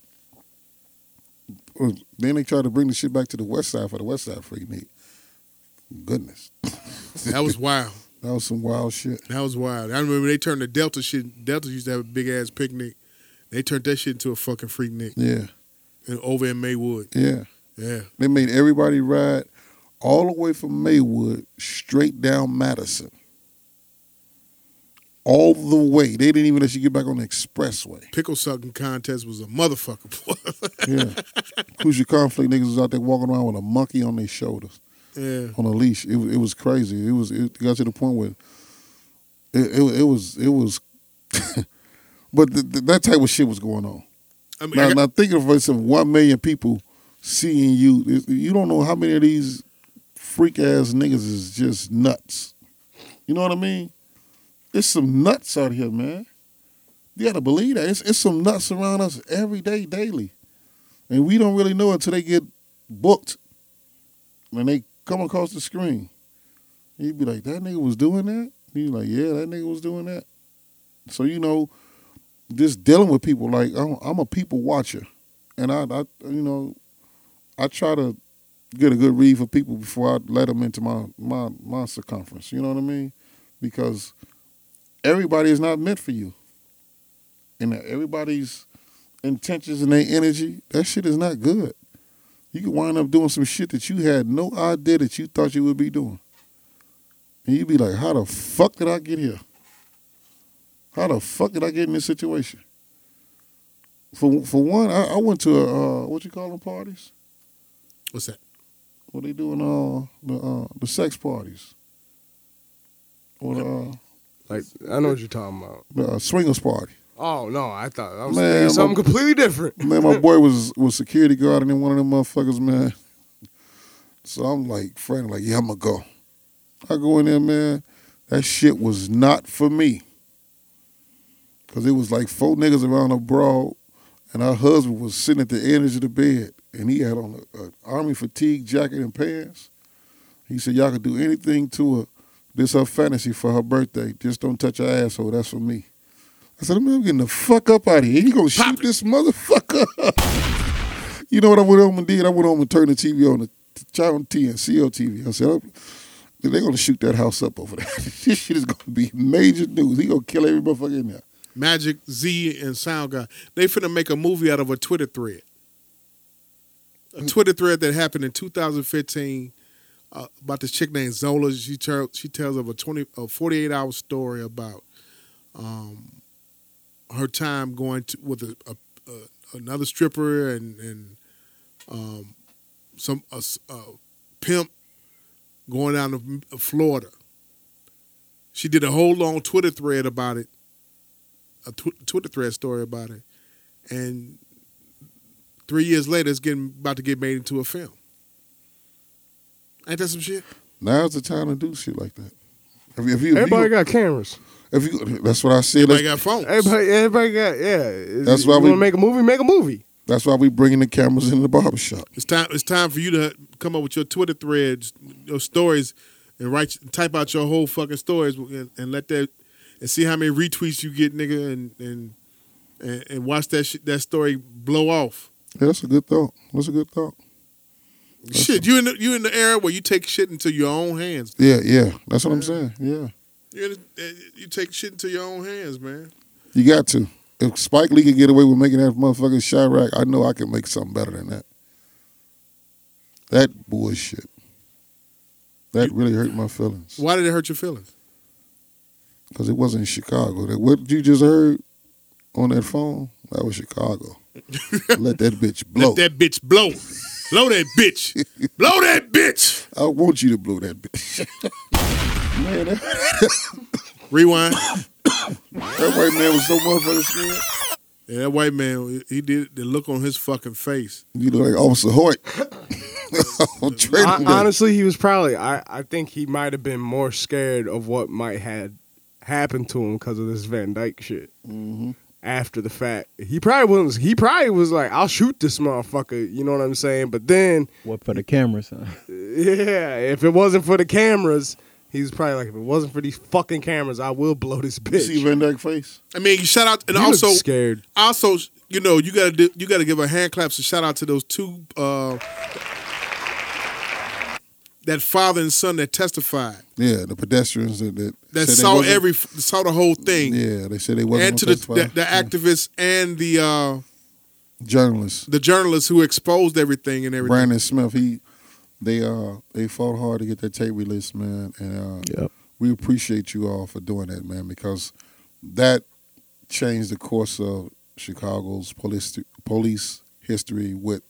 Then they tried to bring the shit back to the West Side for the West Side Freaknik. Goodness, That was wild. That was some wild shit. That was wild. I remember they turned the Delta shit. Delta used to have a big ass picnic. They turned that shit into a fucking Freaknik Yeah, and over in Maywood. yeah. Yeah. They made everybody ride all the way from Maywood straight down Madison. All the way. They didn't even let you get back on the expressway. Pickle sucking contest was a motherfucker. Yeah. Who's your conflict niggas was out there walking around with a monkey on their shoulders yeah. on a leash. It, was- it was crazy. It was it got to the point where it it, it was it was but th- th- that type of shit was going on. I mean, Now, I got- now thinking of one million people seeing you, you don't know how many of these freak ass niggas is just nuts. You know what I mean? It's some nuts out here, man. You gotta believe that. It's, it's some nuts around us every day, daily. And we don't really know until they get booked. When they come across the screen. He'd be like, that nigga was doing that? You like, yeah, that nigga was doing that. So you know, just dealing with people like I'm, I'm a people watcher, and I, I, you know, I try to get a good read for people before I let them into my my my circumference. You know what I mean? Because everybody is not meant for you, and everybody's intentions and their energy that shit is not good. You can wind up doing some shit that you had no idea that you thought you would be doing, and you'd be like, "How the fuck did I get here?" How the fuck did I get in this situation? For for one, I, I went to a uh, what you call them parties? what's that? What they doing? Uh, the uh, the sex parties. Or the, uh, Like I know what you're talking about. the uh, swingers party. Oh no, I thought I was Man, thinking something my- completely different. Man, my boy was was security guard and then one of them motherfuckers, man. So I'm like, friend, like, yeah, I'm gonna go. I go in there, man. That shit was not for me. Cause it was like four niggas around a broad, and her husband was sitting at the edge of the bed, and he had on a, a army fatigue jacket and pants. He said, y'all could do anything to her. This her fantasy for her birthday. Just don't touch her asshole. That's for me. I said, man, I'm getting the fuck up out of here. You gonna shoot this motherfucker? you know what I went home and did? I went home and turned the TV on the Channel T and CLTV. I said, they're gonna shoot that house up over there. this shit is gonna be major news. He gonna kill every motherfucker in there. Magic Z and Sound Guy. They finna make a movie out of a Twitter thread. A Twitter thread that happened in 2015 uh, about this chick named Zola. She tell, she tells of a 20 a 48 hour story about um, her time going to with a, a, a another stripper and and um, some a, s- a pimp going down to Florida. She did a whole long Twitter thread about it a tw- Twitter thread story about it, and three years later, it's getting about to get made into a film. Ain't that some shit? Now's the time to do shit like that. If, if you, if Everybody you, got cameras. If you, that's what I said. Everybody That's, got phones. Everybody, everybody got yeah. That's you why we- want to make a movie. Make a movie. that's why we bringing the cameras in the barbershop. It's time. It's time for you to come up with your Twitter threads, your stories, and write, type out your whole fucking stories, and, and let that, and see how many retweets you get, nigga, and and and, and watch that shit, that story blow off. Yeah, that's a good thought. That's a good thought. Shit, you in the you in the era where you take shit into your own hands. Yeah, yeah. That's what I'm saying. Yeah. You uh, you take shit into your own hands, man. You got to. If Spike Lee could get away with making that motherfucking Chi-Raq, I know I can make something better than that. That bullshit. That really hurt my feelings. Why did it hurt your feelings? Because it wasn't Chicago. That- What you just heard on that phone, that was Chicago. Let that bitch blow. Let that bitch blow. blow that bitch. blow that bitch. I want you to blow that bitch. man, that, Rewind. that white man was so motherfucking scared. Yeah, that white man, he did the look on his fucking face. You look like Officer Hoyt. on Trading Hon- honestly, he was probably. I, I think he might have been more scared of what might had happened to him because of this Van Dyke shit. Mm-hmm. After the fact, he probably was. He probably was like, "I'll shoot this motherfucker." You know what I'm saying? But then, What for the cameras? Huh? yeah, if it wasn't for the cameras, He's probably like, if it wasn't for these fucking cameras, I will blow this You see. Van Dyke face? I mean, shout out and You also look scared. also you know you gotta do, you gotta give a hand claps and shout out to those two uh, that father and son that testified Yeah, the pedestrians that that, that said they saw wasn't- every saw the whole thing Yeah, they said they wasn't and to gonna the, testify. the the activists and the uh, journalists. the journalists who exposed everything and everything. Brandon Smith, he they uh they fought hard to get that tape released, man, and uh, Yep. we appreciate you all for doing that, man, because that changed the course of Chicago's police police history with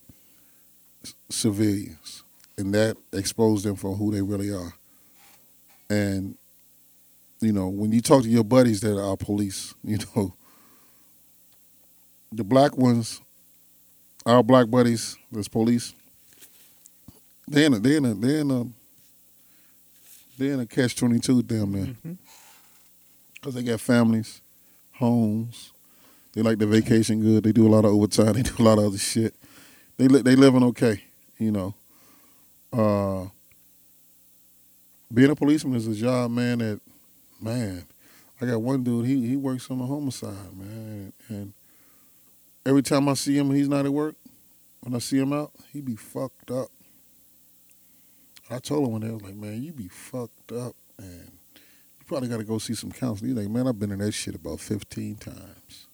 civilians, and that exposed them for who they really are. And you know, when you talk to your buddies that are police, you know, the black ones, our black buddies that's police, they in a they in a they in a they in a catch twenty two damn near, because they got families, homes. They like the vacation good. They do a lot of overtime. They do a lot of other shit. They li- they living okay, you know. Uh, being a policeman is a job, man. That man, I got one dude. He he works on the homicide, man, and every time I see him, he's not at work. When I see him out, he be fucked up. I told him one day, I was like, man, you be fucked up, and you probably got to go see some counseling. He's like, man, I've been in that shit about 15 times.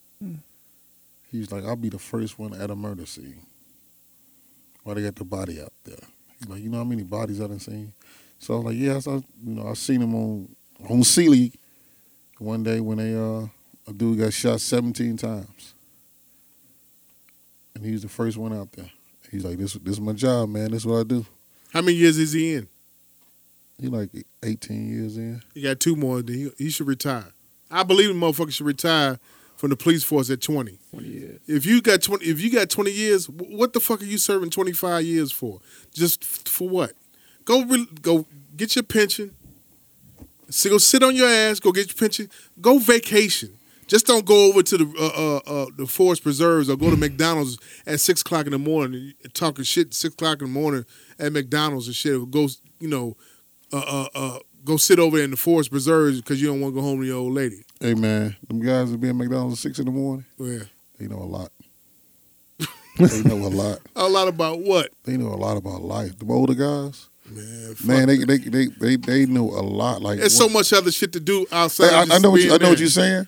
He's like, I'll be the first one at a murder scene. Why they got the body out there? He's like, you know how many bodies I done seen? So I was like, yeah, I you know, I seen him on on Seeley one day when they uh a dude got shot 17 times, and he was the first one out there. He's like, this this is my job, man. This is what I do. How many years is he in? He like 18 years in. He got two more. Then he, he should retire. I believe the motherfucker should retire from the police force at twenty. Twenty years. If you got twenty, if you got twenty years, what the fuck are you serving twenty five years for? Just for what? Go re- go get your pension. So go sit on your ass. Go get your pension. Go vacation. Just don't go over to the uh, uh, uh, the forest preserves or go to McDonald's at six o'clock in the morning talking shit six o'clock in the morning at McDonald's and shit. Go you know, uh, uh, uh, go sit over in the forest preserves because you don't want to go home to your old lady. Hey man, them guys that be at McDonald's at six in the morning, Yeah. they know a lot. they know a lot. A lot about what? They know a lot about life. The older guys, Man, man, they they they they, they know a lot. Like There's so much other shit to do outside. I, I know what you, I know what you're saying.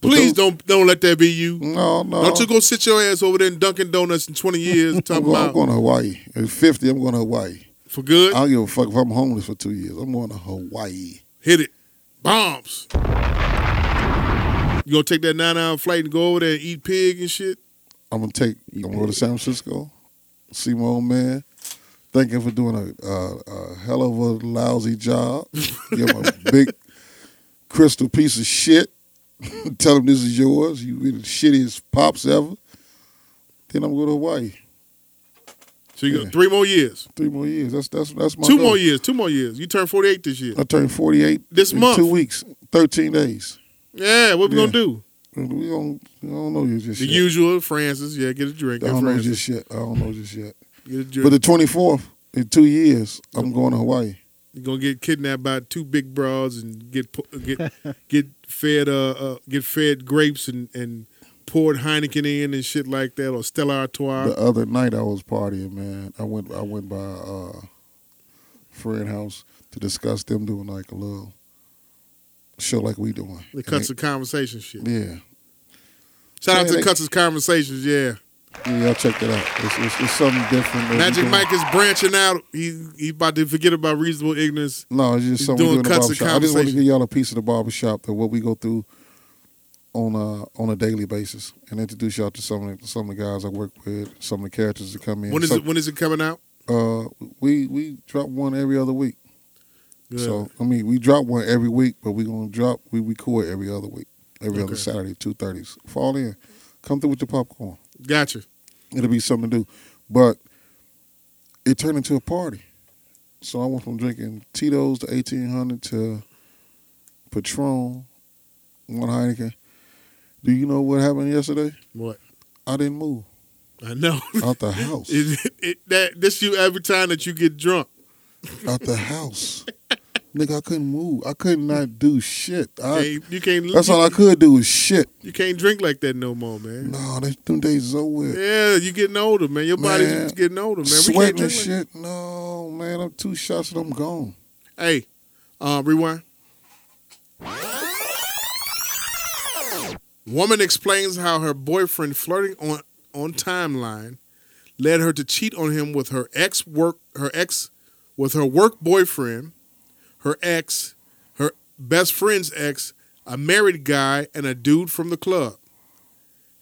Please don't don't let that be you. No, no. Don't you go sit your ass over there in Dunkin' Donuts in 20 years I'm talking going, I'm going to Hawaii. At 50, I'm going to Hawaii. for good. I don't give a fuck if I'm homeless for two years. I'm going to Hawaii. Hit it, bombs. You gonna take that nine hour flight and go over there and eat pig and shit? I'm gonna take. I'm gonna go to San Francisco, see my old man. Thank him for doing a, a, a hell of a lousy job. Give him a big crystal piece of shit. Tell him this is yours. You be the shittiest pops ever. Then I'm going to Hawaii. So you Yeah. got three more years, Three more years. That's that's that's my two goal. more years, two more years. You turn 48 this year. I turn 48 This in month. Two weeks, 13 days. Yeah, what we Yeah. gonna do? We don't. I don't know you just The yet. usual, Francis. Yeah, get a drink. I don't know Francis. just yet. I don't know just yet. Get a drink. But the 24th in two years, I'm going to Hawaii. You're gonna get kidnapped by two big broads and get get get fed uh, uh get fed grapes and and poured Heineken in and shit like that or Stella Artois. The other night I was partying, man. I went I went by uh friend house to discuss them doing like a little show like we doing. the cuts of conversation shit. Yeah. Shout out to they- cuts of conversations. Yeah, Yeah, y'all check that out. It's, it's, it's something different. Magic. Mike is branching out. He he about to forget about reasonable ignorance. No, it's just He's something doing do in the cuts barbershop. I just want to give y'all a piece of the barbershop that what we go through on a on a daily basis and introduce y'all to some of the, some of the guys I work with, some of the characters that come in. When is Some- it? When is it coming out? Uh, we we drop one every other week. Yeah. So I mean, we drop one every week, but we gonna drop we record every other week, every other Okay. Saturday, two thirties. Fall in, come through with your popcorn. Gotcha. It'll be something to do, but it turned into a party. So I went from drinking Tito's to eighteen hundred to Patron, one Heineken. Do you know what happened yesterday? What? I didn't move I know. out the house. it, it, that this you every time that you get drunk. out the house. Nigga, I couldn't move. I could not do shit. I, Can't- you can't. that's you, all I could do was shit. You can't drink like that no more, man. No, they, them days over. Yeah, you getting older, man. Your body's getting older, man. We can't Sweating and drink like- shit. No, man, I'm two shots and I'm gone. Hey, uh, rewind. Woman explains how her boyfriend flirting on on timeline led her to cheat on him with her ex work her ex with her work boyfriend, her ex, her best friend's ex, a married guy, and a dude from the club.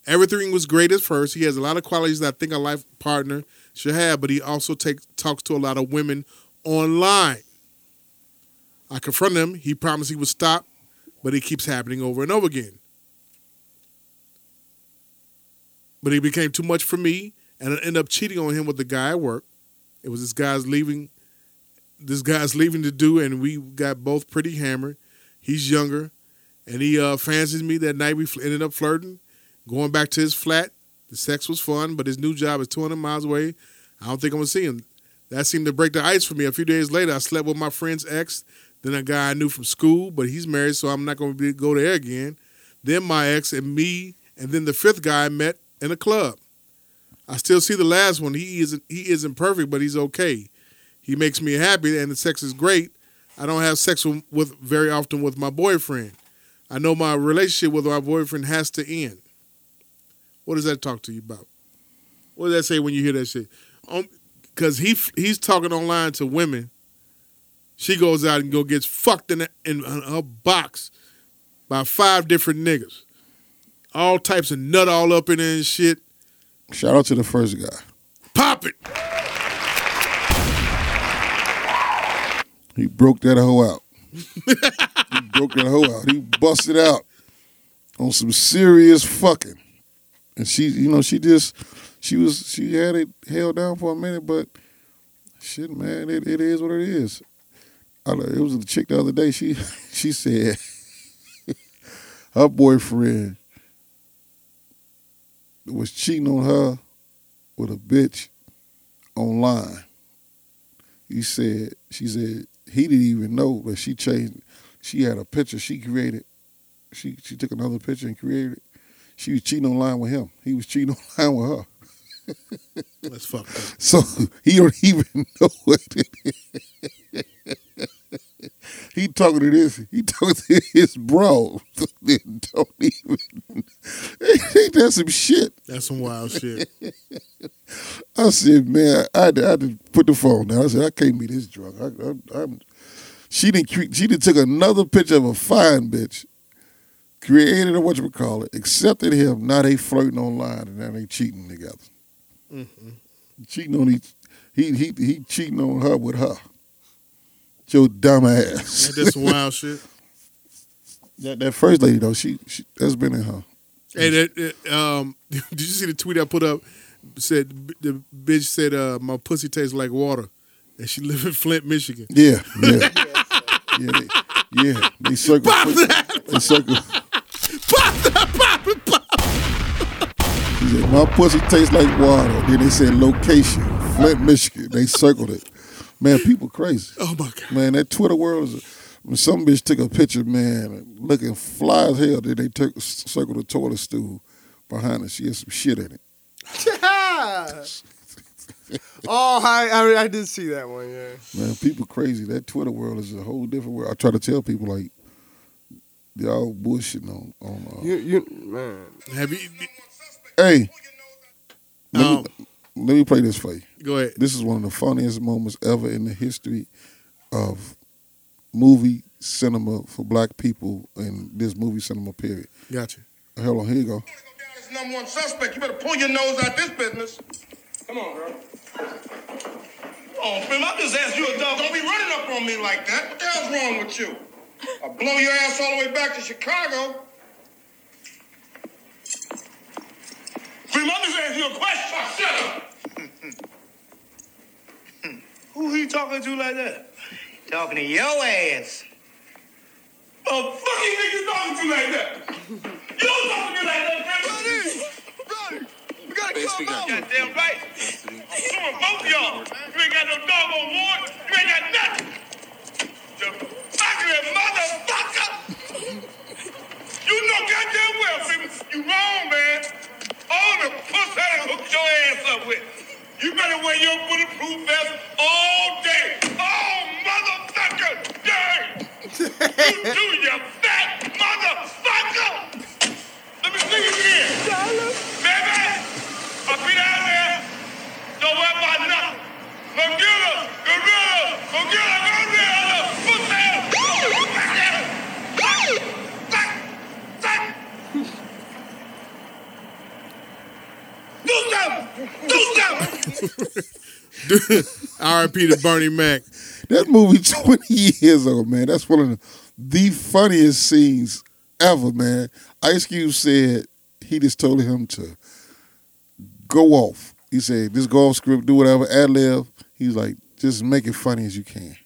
Everything was great at first. He has a lot of qualities that I think a life partner should have, but he also takes talks to a lot of women online. I confronted him. He promised he would stop, but it keeps happening over and over again. But he became too much for me, and I ended up cheating on him with the guy at work. It was this guy's leaving. This guy's leaving to do, and we got both pretty hammered. He's younger, and he uh, fancies me that night. We ended up flirting, going back to his flat. The sex was fun, but his new job is 200 miles away. I don't think I'm gonna see him. That seemed to break the ice for me. A few days later, I slept with my friend's ex, then a guy I knew from school, but he's married, so I'm not to be, go there again. Then my ex and me, and then the fifth guy I met in a club. I still see the last one. He isn't he isn't perfect, but he's okay. He makes me happy, and the sex is great. I don't have sex with, with very often with my boyfriend. I know my relationship with my boyfriend has to end. What does that talk to you about? What does that say when you hear that shit? Um, because he he's talking online to women. She goes out and go gets fucked in, a, in her box by five different niggas. All types of nut all up in there and shit. Shout out to the first guy. Pop it. He broke that hoe out. he broke that hoe out. He busted out on some serious fucking. And she, you know, she just, she was, she had it held down for a minute, but shit, man, it, it is what it is. I, it was a chick the other day. She, she said her boyfriend was cheating on her with a bitch online. He said, she said he didn't even know, but she changed. She had a picture she created. She she took another picture and created it. She was cheating online with him. He was cheating online with her. That's fucked up. So he don't even know what it is. He talking to this. He talking to his bro. don't even. Ain't that some shit? That's some wild shit. I said, man, I had, to, I had to put the phone down. I said, I can't be this drunk. I, I, I'm, she didn't. She didn't took another picture of a fine bitch, created a what you call it, accepted him. Now they flirting online and now they cheating together. Mm-hmm. Cheating on each. He he he cheating on her with her. Your dumb ass. Ain't that some wild shit? That, that first lady though, she, she that's been in her. Hey, that, that, um, did you see the tweet I put up? Said the bitch said, uh, "My pussy tastes like water," and she live in Flint, Michigan. Yeah, yeah, yeah. They, yeah, they circle. They circle. She said, "My pussy tastes like water." Then they said location, Flint, Michigan. They circled it. Man, people crazy. Oh my god! Man, that Twitter world is. When some bitch took a picture, man, looking fly as hell, then they took circled the toilet stool behind her. She had some shit in it. oh, I, I I did see that one. Yeah. Man, people crazy. That Twitter world is a whole different world. I try to tell people like y'all bullshitting on on. Uh, You you man. Have you? hey, Um, me, let me play this for you. Go ahead. This is one of the funniest moments ever in the history of movie cinema for black people in this movie cinema period. Gotcha. Hold on, here you go. This number one suspect. You better pull your nose out this business. Come on, girl. Oh, Fim, I just asked you a dog. Don't be running up on me like that. What the hell's wrong with you? I'll blow your ass all the way back to Chicago. him up to your question. Oh, shut up. Who he talking to like that? Talking to your ass. A fucking nigga talking to you like that. you talking to me like that, brother. Brother, you gotta come out. Goddamn right. I'm suing both y'all. You ain't got no dog on board. You ain't got nothing. You fucking motherfucker. You know goddamn well, baby. You wrong, man. All the pussy I hook your ass up with. You better wear your bulletproof vest all day. Oh, motherfucker, day. you do, you fat motherfucker. Let me see you again. Baby, I'll be down there. Don't worry about nothing. Gorilla, gorilla, gorilla, gorilla, pussy. Do something! Do something! R.I.P. to Bernie Mac. That movie 20 years old, man. That's one of the, the funniest scenes ever, man. Ice Cube said he just told him to go off. He said, just go off script, do whatever, ad lib. He's like, just make it funny as you can.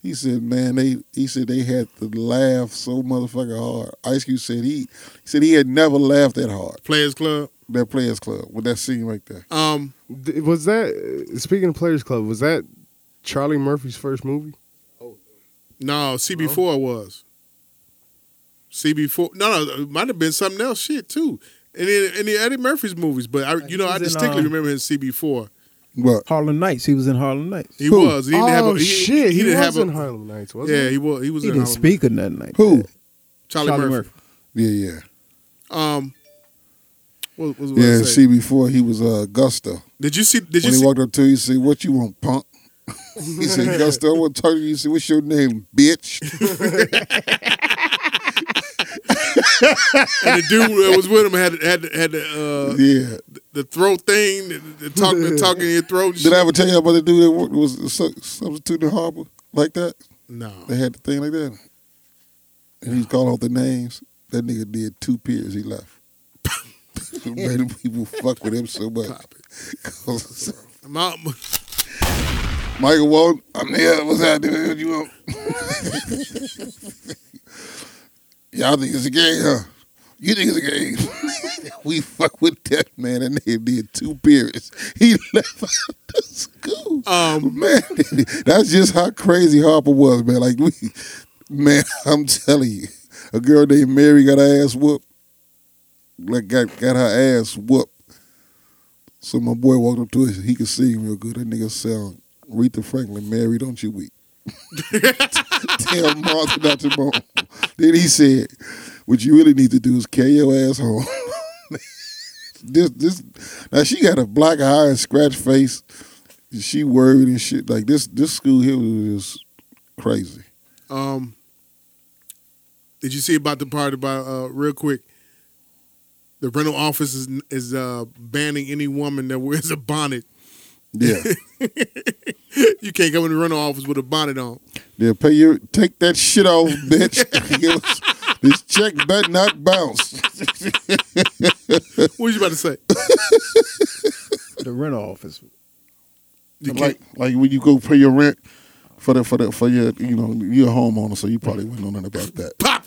He said, man, they he said they had to laugh so motherfucking hard. Ice Cube said he, he said he had never laughed that hard. Players Club. That Players Club with that scene right there. Um, Was that uh, speaking of Players Club? Was that Charlie Murphy's first movie? no, CB4 was. CB4. No, no, it might have been something else. Shit too. In the, in the Eddie Murphy's movies, but I, you know, I was in, distinctly um, remember his CB4. What? Harlem Nights. He was in Harlem Nights. He Who? was. He didn't oh have a, he, shit! He, didn't was have a, in Harlem Nights, wasn't Yeah, he? he was. He was He in didn't Harlem. speak or nothing like Who? that. Charlie, Charlie Murphy. Murphy. Yeah, yeah. Um, what, what Yeah, say? CB4, he was uh, Gusto. Did you see? Did you when he see? walked up to you, he said, "What you want, punk?" he said, "Gusto, I want to talk to you." He said, "What's your name, bitch?" And the dude that was with him had had had the uh, yeah. the throat thing, the, the talk, the talking in your throat. Did I ever tell you about the dude that worked- was a su- substitute in Harper like that? No. They had the thing like that, and he's calling out the names. That nigga did two peers. He left. The people fuck with him so much. My- Michael Walton, I'm there. What's happening? What you want? Y'all think it's a game, huh? You think it's a game? we fuck with that man, and they did two periods. He left out the school. Um, man, that's just how crazy Harper was, man. Like we, man, I'm telling you, a girl named Mary got her ass whooped. Like got got her ass whooped. So my boy walked up to her. He could sing real good. That nigga sound Aretha Franklin. Mary, don't you weep. Tell Martha not to moan. Then he said, "What you really need to do is carry your ass home." this this now she got a black eye and scratch face. She worried and shit. Like this this school here was crazy. um, did you see about the part about uh, real quick? The rental office is is uh, banning any woman that wears a bonnet. Yeah, You can't come in the rental office with a bonnet on. yeah. Pay your take that shit off, bitch. This check better not bounce. What was you about to say? The rental office. You like like when you go pay your rent for the for the for your you know you're a homeowner, so you probably wouldn't know nothing about that. Pop.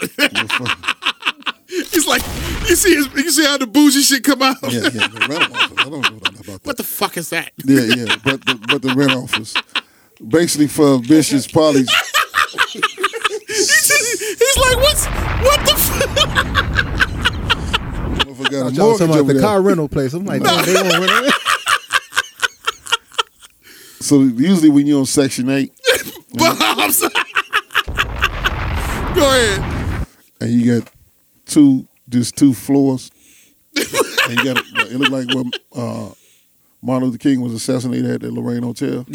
It's like you see his, you see how the bougie shit come out. Yeah, yeah. The rental office. I don't know about that. What the fuck is that? Yeah, yeah, but the, but the rent office, basically for vicious parties. He's like, what's what the fuck? I forgot a Y'all mortgage talking about over the there. car rental place. I'm like, damn, they won't rent it. So usually when you're on Section Eight Bombs. Go ahead. and you got two, just two floors, and you got it looked like when uh, Martin Luther King was assassinated at the Lorraine Hotel,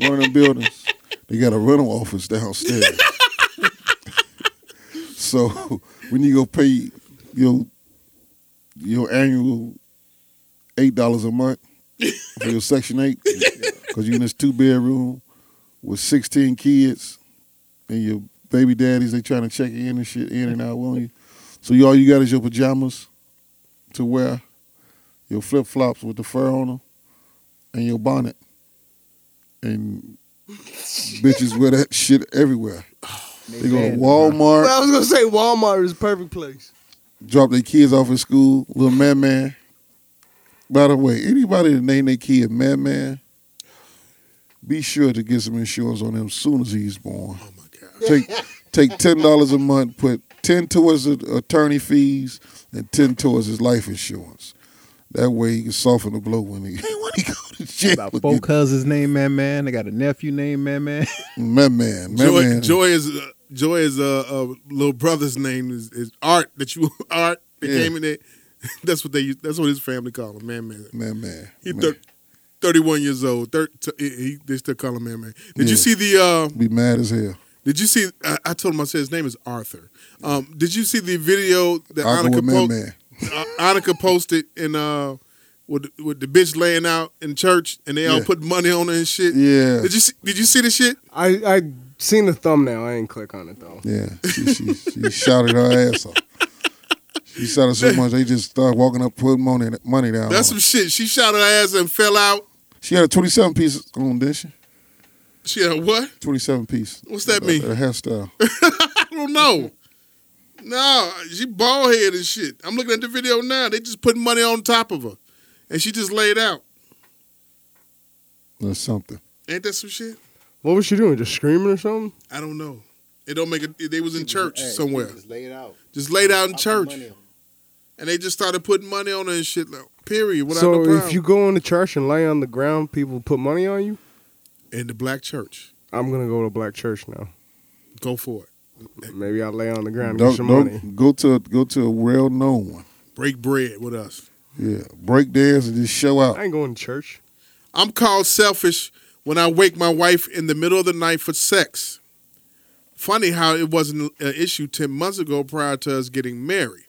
one of them buildings. They got a rental office downstairs. so when you go pay your your annual eight dollars a month for your Section Eight, because you're in this two bedroom with sixteen kids, and your baby daddies they trying to check in and shit in and out on you. So you all you got is your pajamas to wear, your flip flops with the fur on them, and your bonnet, and bitches wear that shit everywhere. They go to Walmart, I was gonna say Walmart is a perfect place. drop their kids off at school, little man man. By the way, anybody that name their kid man man, be sure to get some insurance on him as soon as he's born. Oh my god. Take take ten dollars a month, put ten towards the attorney fees and ten towards his life insurance. That way he can soften the blow when he when he go to jail. About four cousins named Man Man. They got a nephew named Man Man. Man, man, man, Joy, man. Joy is uh, Joy is uh, uh, little brother's name is, is Art that you Art that Yeah. came in there. That's what they. That's what his family call him, man, man. man, man. He man. thir- 31 years old. Thir- t- he, he- they still call him man, man. Did you see the? Uh, Be mad as hell. Did you see? I, I told him I said his name is Arthur. Um, did you see the video that I Annika with man, po- man. uh, Annika posted in uh with with the bitch laying out in church and they all put money on her and shit. Yeah, Did you see, did you see the shit? I I seen the thumbnail. I ain't click on it though. yeah. She, she, she shouted her ass off. She shouted so much they just started walking up, putting money money down. That's on some her. shit. She shot her ass and fell out. She had a twenty-seven piece on, didn't she? She had a what? Twenty-seven piece. What's that A- mean? A hairstyle. I don't know. No, she bald head and shit. I'm looking at the video now. They just putting money on top of her, and she just laid out. or something. Ain't that some shit? What was she doing? Just screaming or something? I don't know. It don't make it. They was in church somewhere, Just lay it out. just laid out in church, and they just started putting money on her and shit. Like, period. Without so no if you go into church and lay on the ground, people put money on you. In the black church, I'm gonna go to black church now. go for it. Maybe I'll lay on the ground and Don't, get some don't money. go to go to a well-known one. Break bread with us. Yeah, break dance and just show out. I ain't going to church. I'm called selfish when I wake my wife in the middle of the night for sex. Funny how it wasn't an issue 10 months ago prior to us getting married.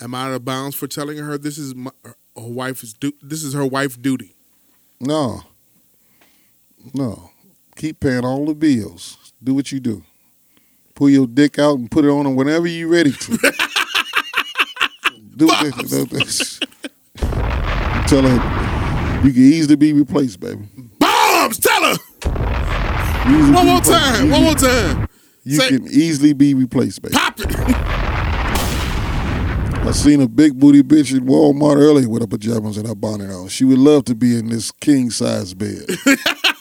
Am I out of bounds for telling her this is my, her wife's du- this is her wife duty? No, no. Keep paying all the bills. Do what you do. Pull your dick out and put it on her whenever you're ready to. do this. Tell her you can easily be replaced, baby. Bombs, tell her. One more time. One more time. You Say- can easily be replaced, baby. Pop it. I seen a big booty bitch at Walmart earlier with her pajamas and her bonnet on. She would love to be in this king size bed.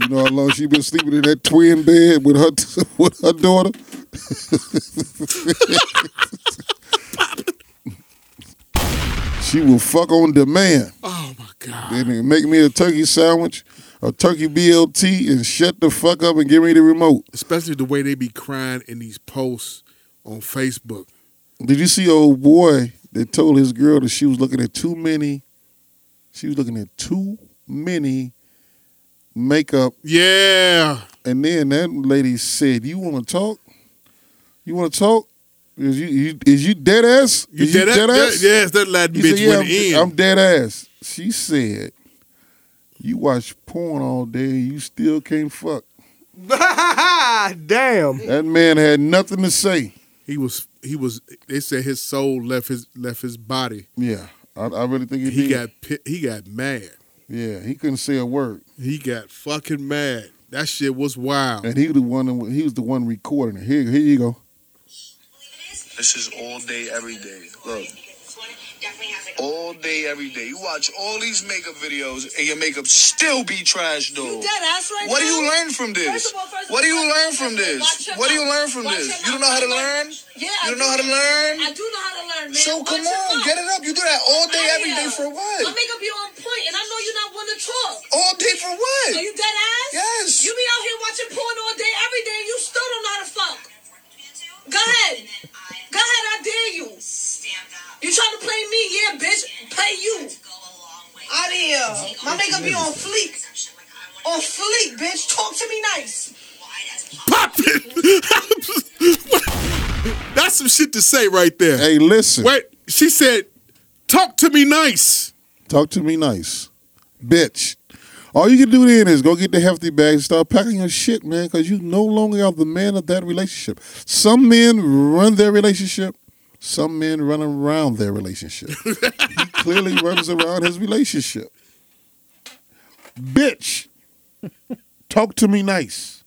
you know how long she been sleeping in that twin bed with her with her daughter? she will fuck on demand. Oh my god. Then make me a turkey sandwich, a turkey BLT, and shut the fuck up and give me the remote. Especially the way they be crying in these posts on Facebook. Did you see old boy that told his girl that she was looking at too many? She was looking at too many makeup, Yeah. and then that lady said, "You want to talk? You want to talk? Is you, you is you dead ass? You dead, dead that, ass? Yes, that Latin bitch said, "Yeah, went in. I'm, I'm dead ass." She said, "You watch porn all day, you still can't fuck." Damn. That man had nothing to say. he was he was they said his soul left his left his body. Yeah, I, I really think he, He got he got mad. Yeah, he couldn't say a word. He got fucking mad. That shit was wild. And he was the one. He was the one recording it. Here, here you go. This is all day, every day. Look. All day, every day. You watch all these makeup videos and your makeup still be trash, though. You dead ass right What do now? you learn from this? First of all, first of What do you all, learn from this? What do you learn from Watch this? You don't know how to learn? Yeah, You don't know how to learn? I do know how to learn, man. So Watch come your on, mouth. get it up. You do that all day, every day for My what? makeup be on point, and I know you're not one to talk. All day for what? So you dead ass? Yes. You be out here watching porn all day, every day, and you still don't know how to fuck. Go ahead. Go ahead, I dare you. You trying to play me? Yeah, bitch. Play you. Out of here. My makeup be on fleek. On fleek, bitch. Talk to me nice. Pop it. That's some shit to say right there. Hey, listen. Wait, she said, "Talk to me nice." Talk to me nice, bitch. All you can do then is go get the hefty bag and start packing your shit, man, because you no longer are the man of that relationship. Some men run their relationship. Some men run around their relationship. he clearly runs around his relationship. Bitch, talk to me nice.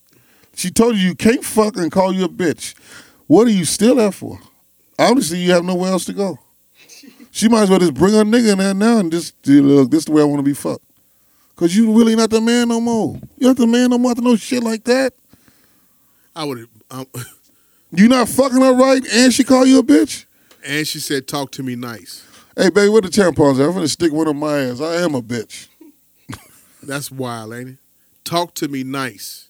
She told you you can't fuck and call you a bitch. What are you still there for? Obviously, you have nowhere else to go. She might as well just bring her nigga in there now and just look, this is the way I want to be fucked. Cause you really not the man no more. You're not the man no more to know shit like that. I would. Um, You not fucking her right, and she call you a bitch. And she said, "Talk to me nice." Hey, baby, where the tampons? at? I'm gonna stick one on my ass. I am a bitch. That's wild, ain't it? Talk to me nice.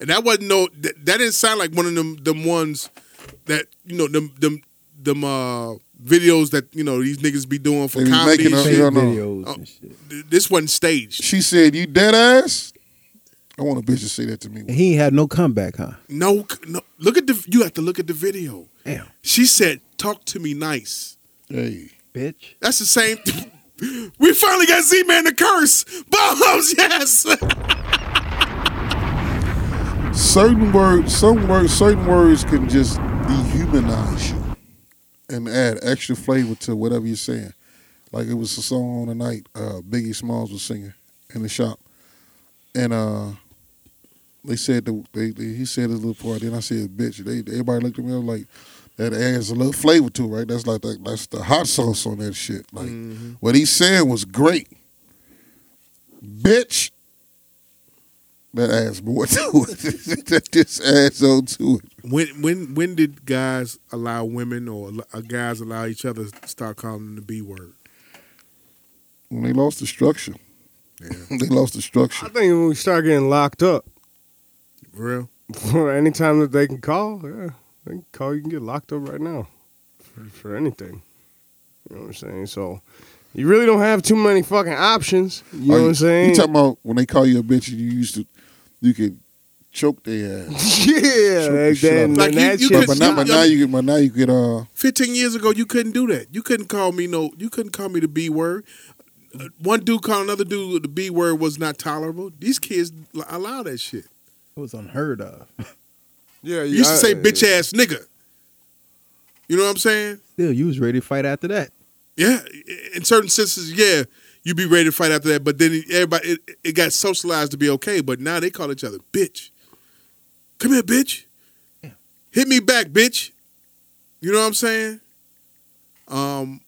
And that wasn't no. That, that didn't sound like one of them them ones that you know them them them uh videos that you know these niggas be doing for They comedy. making and up- shit. Yeah, I know. videos Oh, and shit. This wasn't staged. She said, "You dead ass." I want a bitch to say that to me. And he ain't had no comeback, huh? No, no. Look at the. You have to look at the video. Damn, She said, "Talk to me nice." Hey, bitch. That's the same. we finally got Z Man the curse. Bombs, yes. certain words, some words, certain words can just dehumanize you and add extra flavor to whatever you're saying. Like it was a song on the night uh, Biggie Smalls was singing in the shop, and uh, they said the, they, they he said his little part. Then I said bitch. They everybody looked at me I was like that adds a little flavor to it, right? That's like the, that's the hot sauce on that shit. Like what he said was great, bitch. That adds more to it. that just adds on to it. when when when did guys allow women or uh, guys allow each other to start calling them the B word? When they lost the structure, they lost the structure. I think when we start getting locked up, For real? for anytime that they can call, yeah, they can call. You can get locked up right now for, for anything. You know what I'm saying? So you really don't have too many fucking options. You know Are what I'm saying? You talking about when they call you a bitch? You used to, you could choke their ass. yeah, the like that, out. and Like, you- that you shit But, but now, but now you get, but now you get, uh, Fifteen years ago, you couldn't do that. You couldn't call me no. You couldn't call me the B word. Uh, One dude called another dude the B word was not tolerable. These kids allow that shit. It was unheard of. yeah, You used to say bitch ass nigga. You know what I'm saying? Still, you was ready to fight after that. Yeah, in certain senses, yeah, you'd be ready to fight after that. But then everybody, it, it got socialized to be okay. But now they call each other bitch. Come here, bitch. Hit me back, bitch. You know what I'm saying? Um,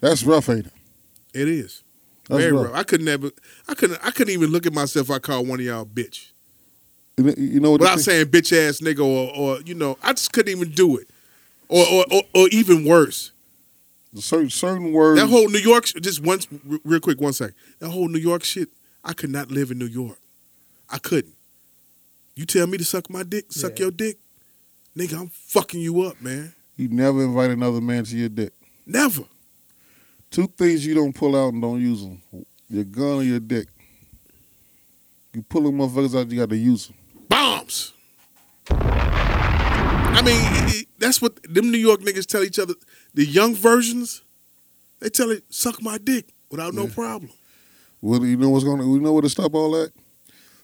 that's rough, ain't it? it is That's very rough. rough. I couldn't ever, I couldn't, I couldn't even look at myself. if I called one of y'all bitch You know- what? the without thing- saying bitch ass nigga or, or you know, I just couldn't even do it. Or, or, or, or even worse, certain certain words. that whole New York, sh- just once, r- real quick, one sec. That whole New York shit, I could not live in New York. I couldn't. You tell me to suck my dick, suck Yeah. your dick, nigga, I'm fucking you up, man. you never invite another man to your dick. Never. Two things you don't pull out and don't use them: your gun or your dick. You pull them motherfuckers out, you got to use them. Bombs. I mean, it- it- that's what them New York niggas tell each other. The young versions, they tell it, suck my dick without no problem. Well, you know what's going to, you know what to stop all that?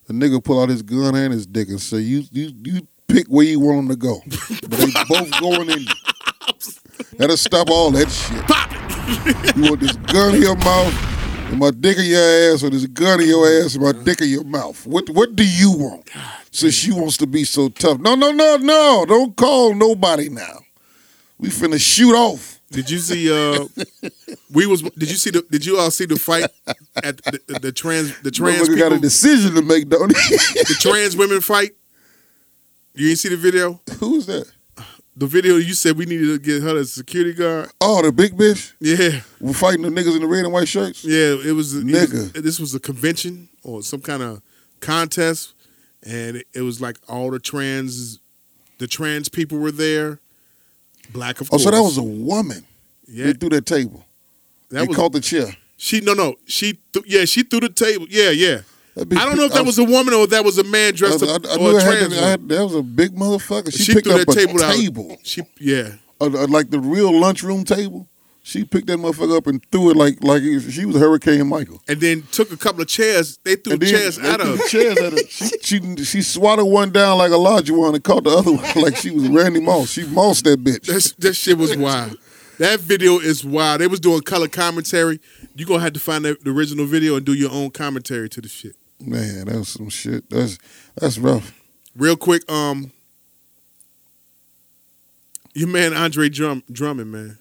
The nigga pull out his gun and his dick and say, you you you pick where you want him to go. but they both going in. That'll stop all that shit. Pop it. You want this gun in your mouth and my dick in your ass or this gun in your ass and my dick in your mouth? What what do you want? Since she wants to be so tough. No, no, no, no. Don't call nobody now. We finna shoot off. Did you see? uh We was. Did you see the? Did you all see the fight at the, the, the trans the trans Motherfucker got a decision to make, don't he? the trans women fight? You didn't see the video? Who's that? The video you said we needed to get her a security guard. Oh, the big bitch? Yeah, we're fighting the niggas in the red and white shirts? yeah. It was. it was- Nigga. this was a convention or some kind of contest, and it, it was like all the trans, the trans people were there. Black, of Oh, course. so that was a woman. yeah. They threw that table. That they was caught the chair. she. No, no. She. Th- yeah, she threw the table. Yeah, yeah. I don't know if that was a woman or if that was a man I, dressed I, up I or knew a I trans. that, woman. had that was a big motherfucker. She, She picked threw up that a table out. table, She. Yeah. Uh, like the real lunchroom table. She picked that motherfucker up and threw it like like she was Hurricane Michael. and then took a couple of chairs. They threw then chairs they her. the chairs at her. She, she she swatted one down like a larger one and caught the other one like she was Randy Moss. She mossed that bitch. That, that shit was wild. That video is wild. They was doing color commentary. You gonna have to find the original video and do your own commentary to the shit. Man, that was some shit. That's that's rough. Real quick, um, your man Andre Drum Drummond, man,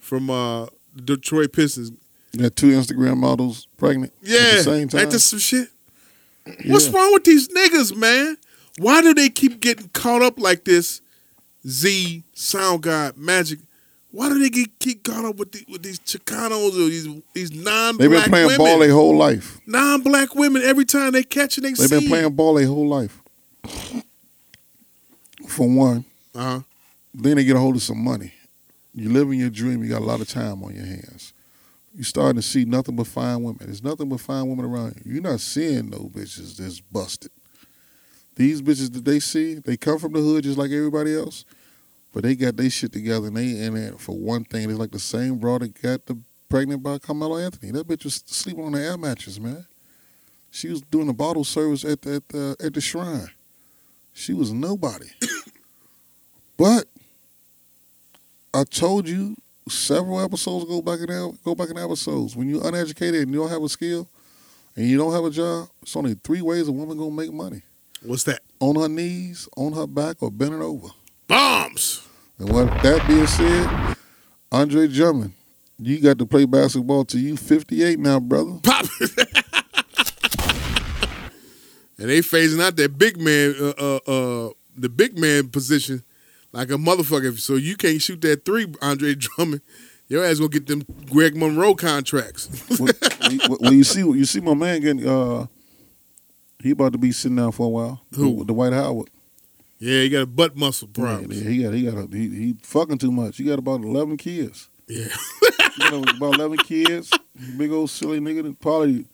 from uh Detroit Pistons. You got two Instagram models pregnant Yeah, at the same time. ain't this some shit? What's wrong with these niggas, man? Why do they keep getting caught up like this Z, Sound God, Magic. Why do they get keep caught up with the, with these Chicanos or these these non They've been playing women? ball their whole life. non black women every time they catch it, they They've been playing ball their whole life. For one, Uh huh. then they get a hold of some money. You live in your dream. You got a lot of time on your hands. You starting to see nothing but fine women. There's nothing but fine women around you. You're not seeing no bitches that's busted. These bitches that they see, they come from the hood just like everybody else, but they got their shit together and they in it for one thing. It's like the same broad that got the pregnant by Carmelo Anthony. That bitch was sleeping on the air mattress, man. She was doing the bottle service at the, at the at the shrine. She was nobody. but I told you several episodes go back in go back in episodes. When you're uneducated and you don't have a skill and you don't have a job, it's only three ways a woman gonna make money. What's that? On her knees, on her back, or bending over. Bombs. And with that being said, Andre Drummond, you got to play basketball till you 58 now, brother. Pop. and they phasing out that big man, uh, uh, uh, the big man position, like a motherfucker. So you can't shoot that three, Andre Drummond. Your ass gonna get them Greg Monroe contracts. when, you see you see my man getting uh he about to be sitting down for a while. Who? Dwight Howard. Yeah, he got a butt muscle problem. yeah, he got he got a, he, he fucking too much. He got about eleven kids. Yeah. He got about eleven kids. Big old silly nigga that probably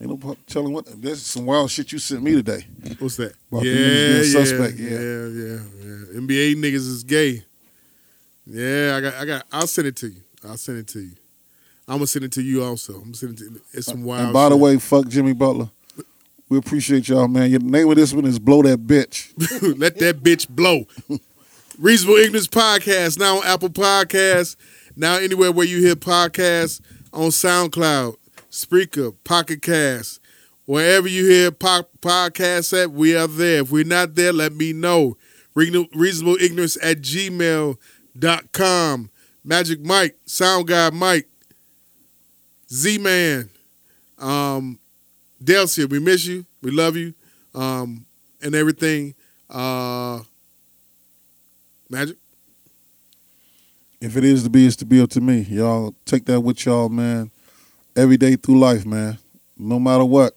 ain't no telling what. That's some wild shit you sent me today. What's that? About yeah, yeah, suspect, yeah. yeah, yeah, yeah. NBA niggas is gay. Yeah, I got, I got. I'll send it to you. I'll send it to you. I'm gonna send it to you also. I'm gonna send it to you. It's some wild. and by the way, fuck Jimmy Butler. We appreciate y'all, man. Your name of this one is Blow That Bitch. Let that bitch blow. Reasonable Ignorance Podcast now on Apple Podcasts. Now anywhere where you hear podcasts on SoundCloud, Spreaker, Pocket Cast, wherever you hear po- podcasts at, we are there. If we're not there, let me know. Reasonable Ignorance at gmail.com. Magic Mike, Sound Guy Mike, Z Man, um, Delcia, we miss you. We love you. Um, and everything. Uh, Magic. If it is to be, it's to be up to me. Y'all take that with y'all, man. Every day through life, man. No matter what.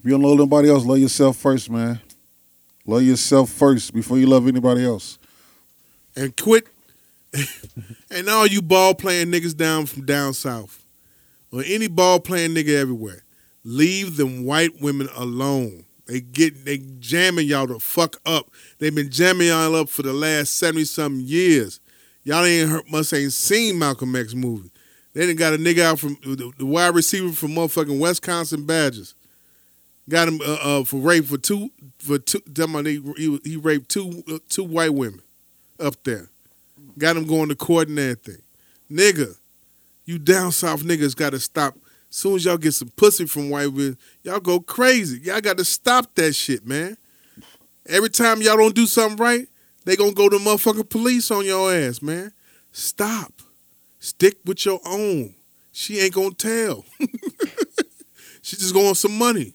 If you don't love nobody else, love yourself first, man. Love yourself first before you love anybody else. and quit. and all you ball playing niggas down from down south, or any ball playing nigga everywhere, leave them white women alone. They get they jamming y'all the fuck up. They've been jamming y'all up for the last seventy something years. Y'all ain't heard, must ain't seen Malcolm X movie. They done got a nigga out from the, the wide receiver from motherfucking Wisconsin Badgers. Got him uh, uh, for rape for two for two. tell me He, he, he raped two uh, two white women up there. Got him going to court and everything. Nigga, you down south niggas got to stop. Soon as y'all get some pussy from white women, y'all go crazy. Y'all got to stop that shit, man. Every time y'all don't do something right, they gonna go to motherfucking police on your ass, man. Stop. Stick with your own. She ain't gonna tell. she just going some money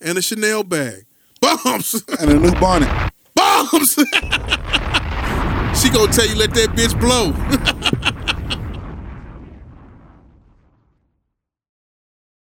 and a Chanel bag. Bombs. And a new bonnet. Bombs. she gonna tell you let that bitch blow.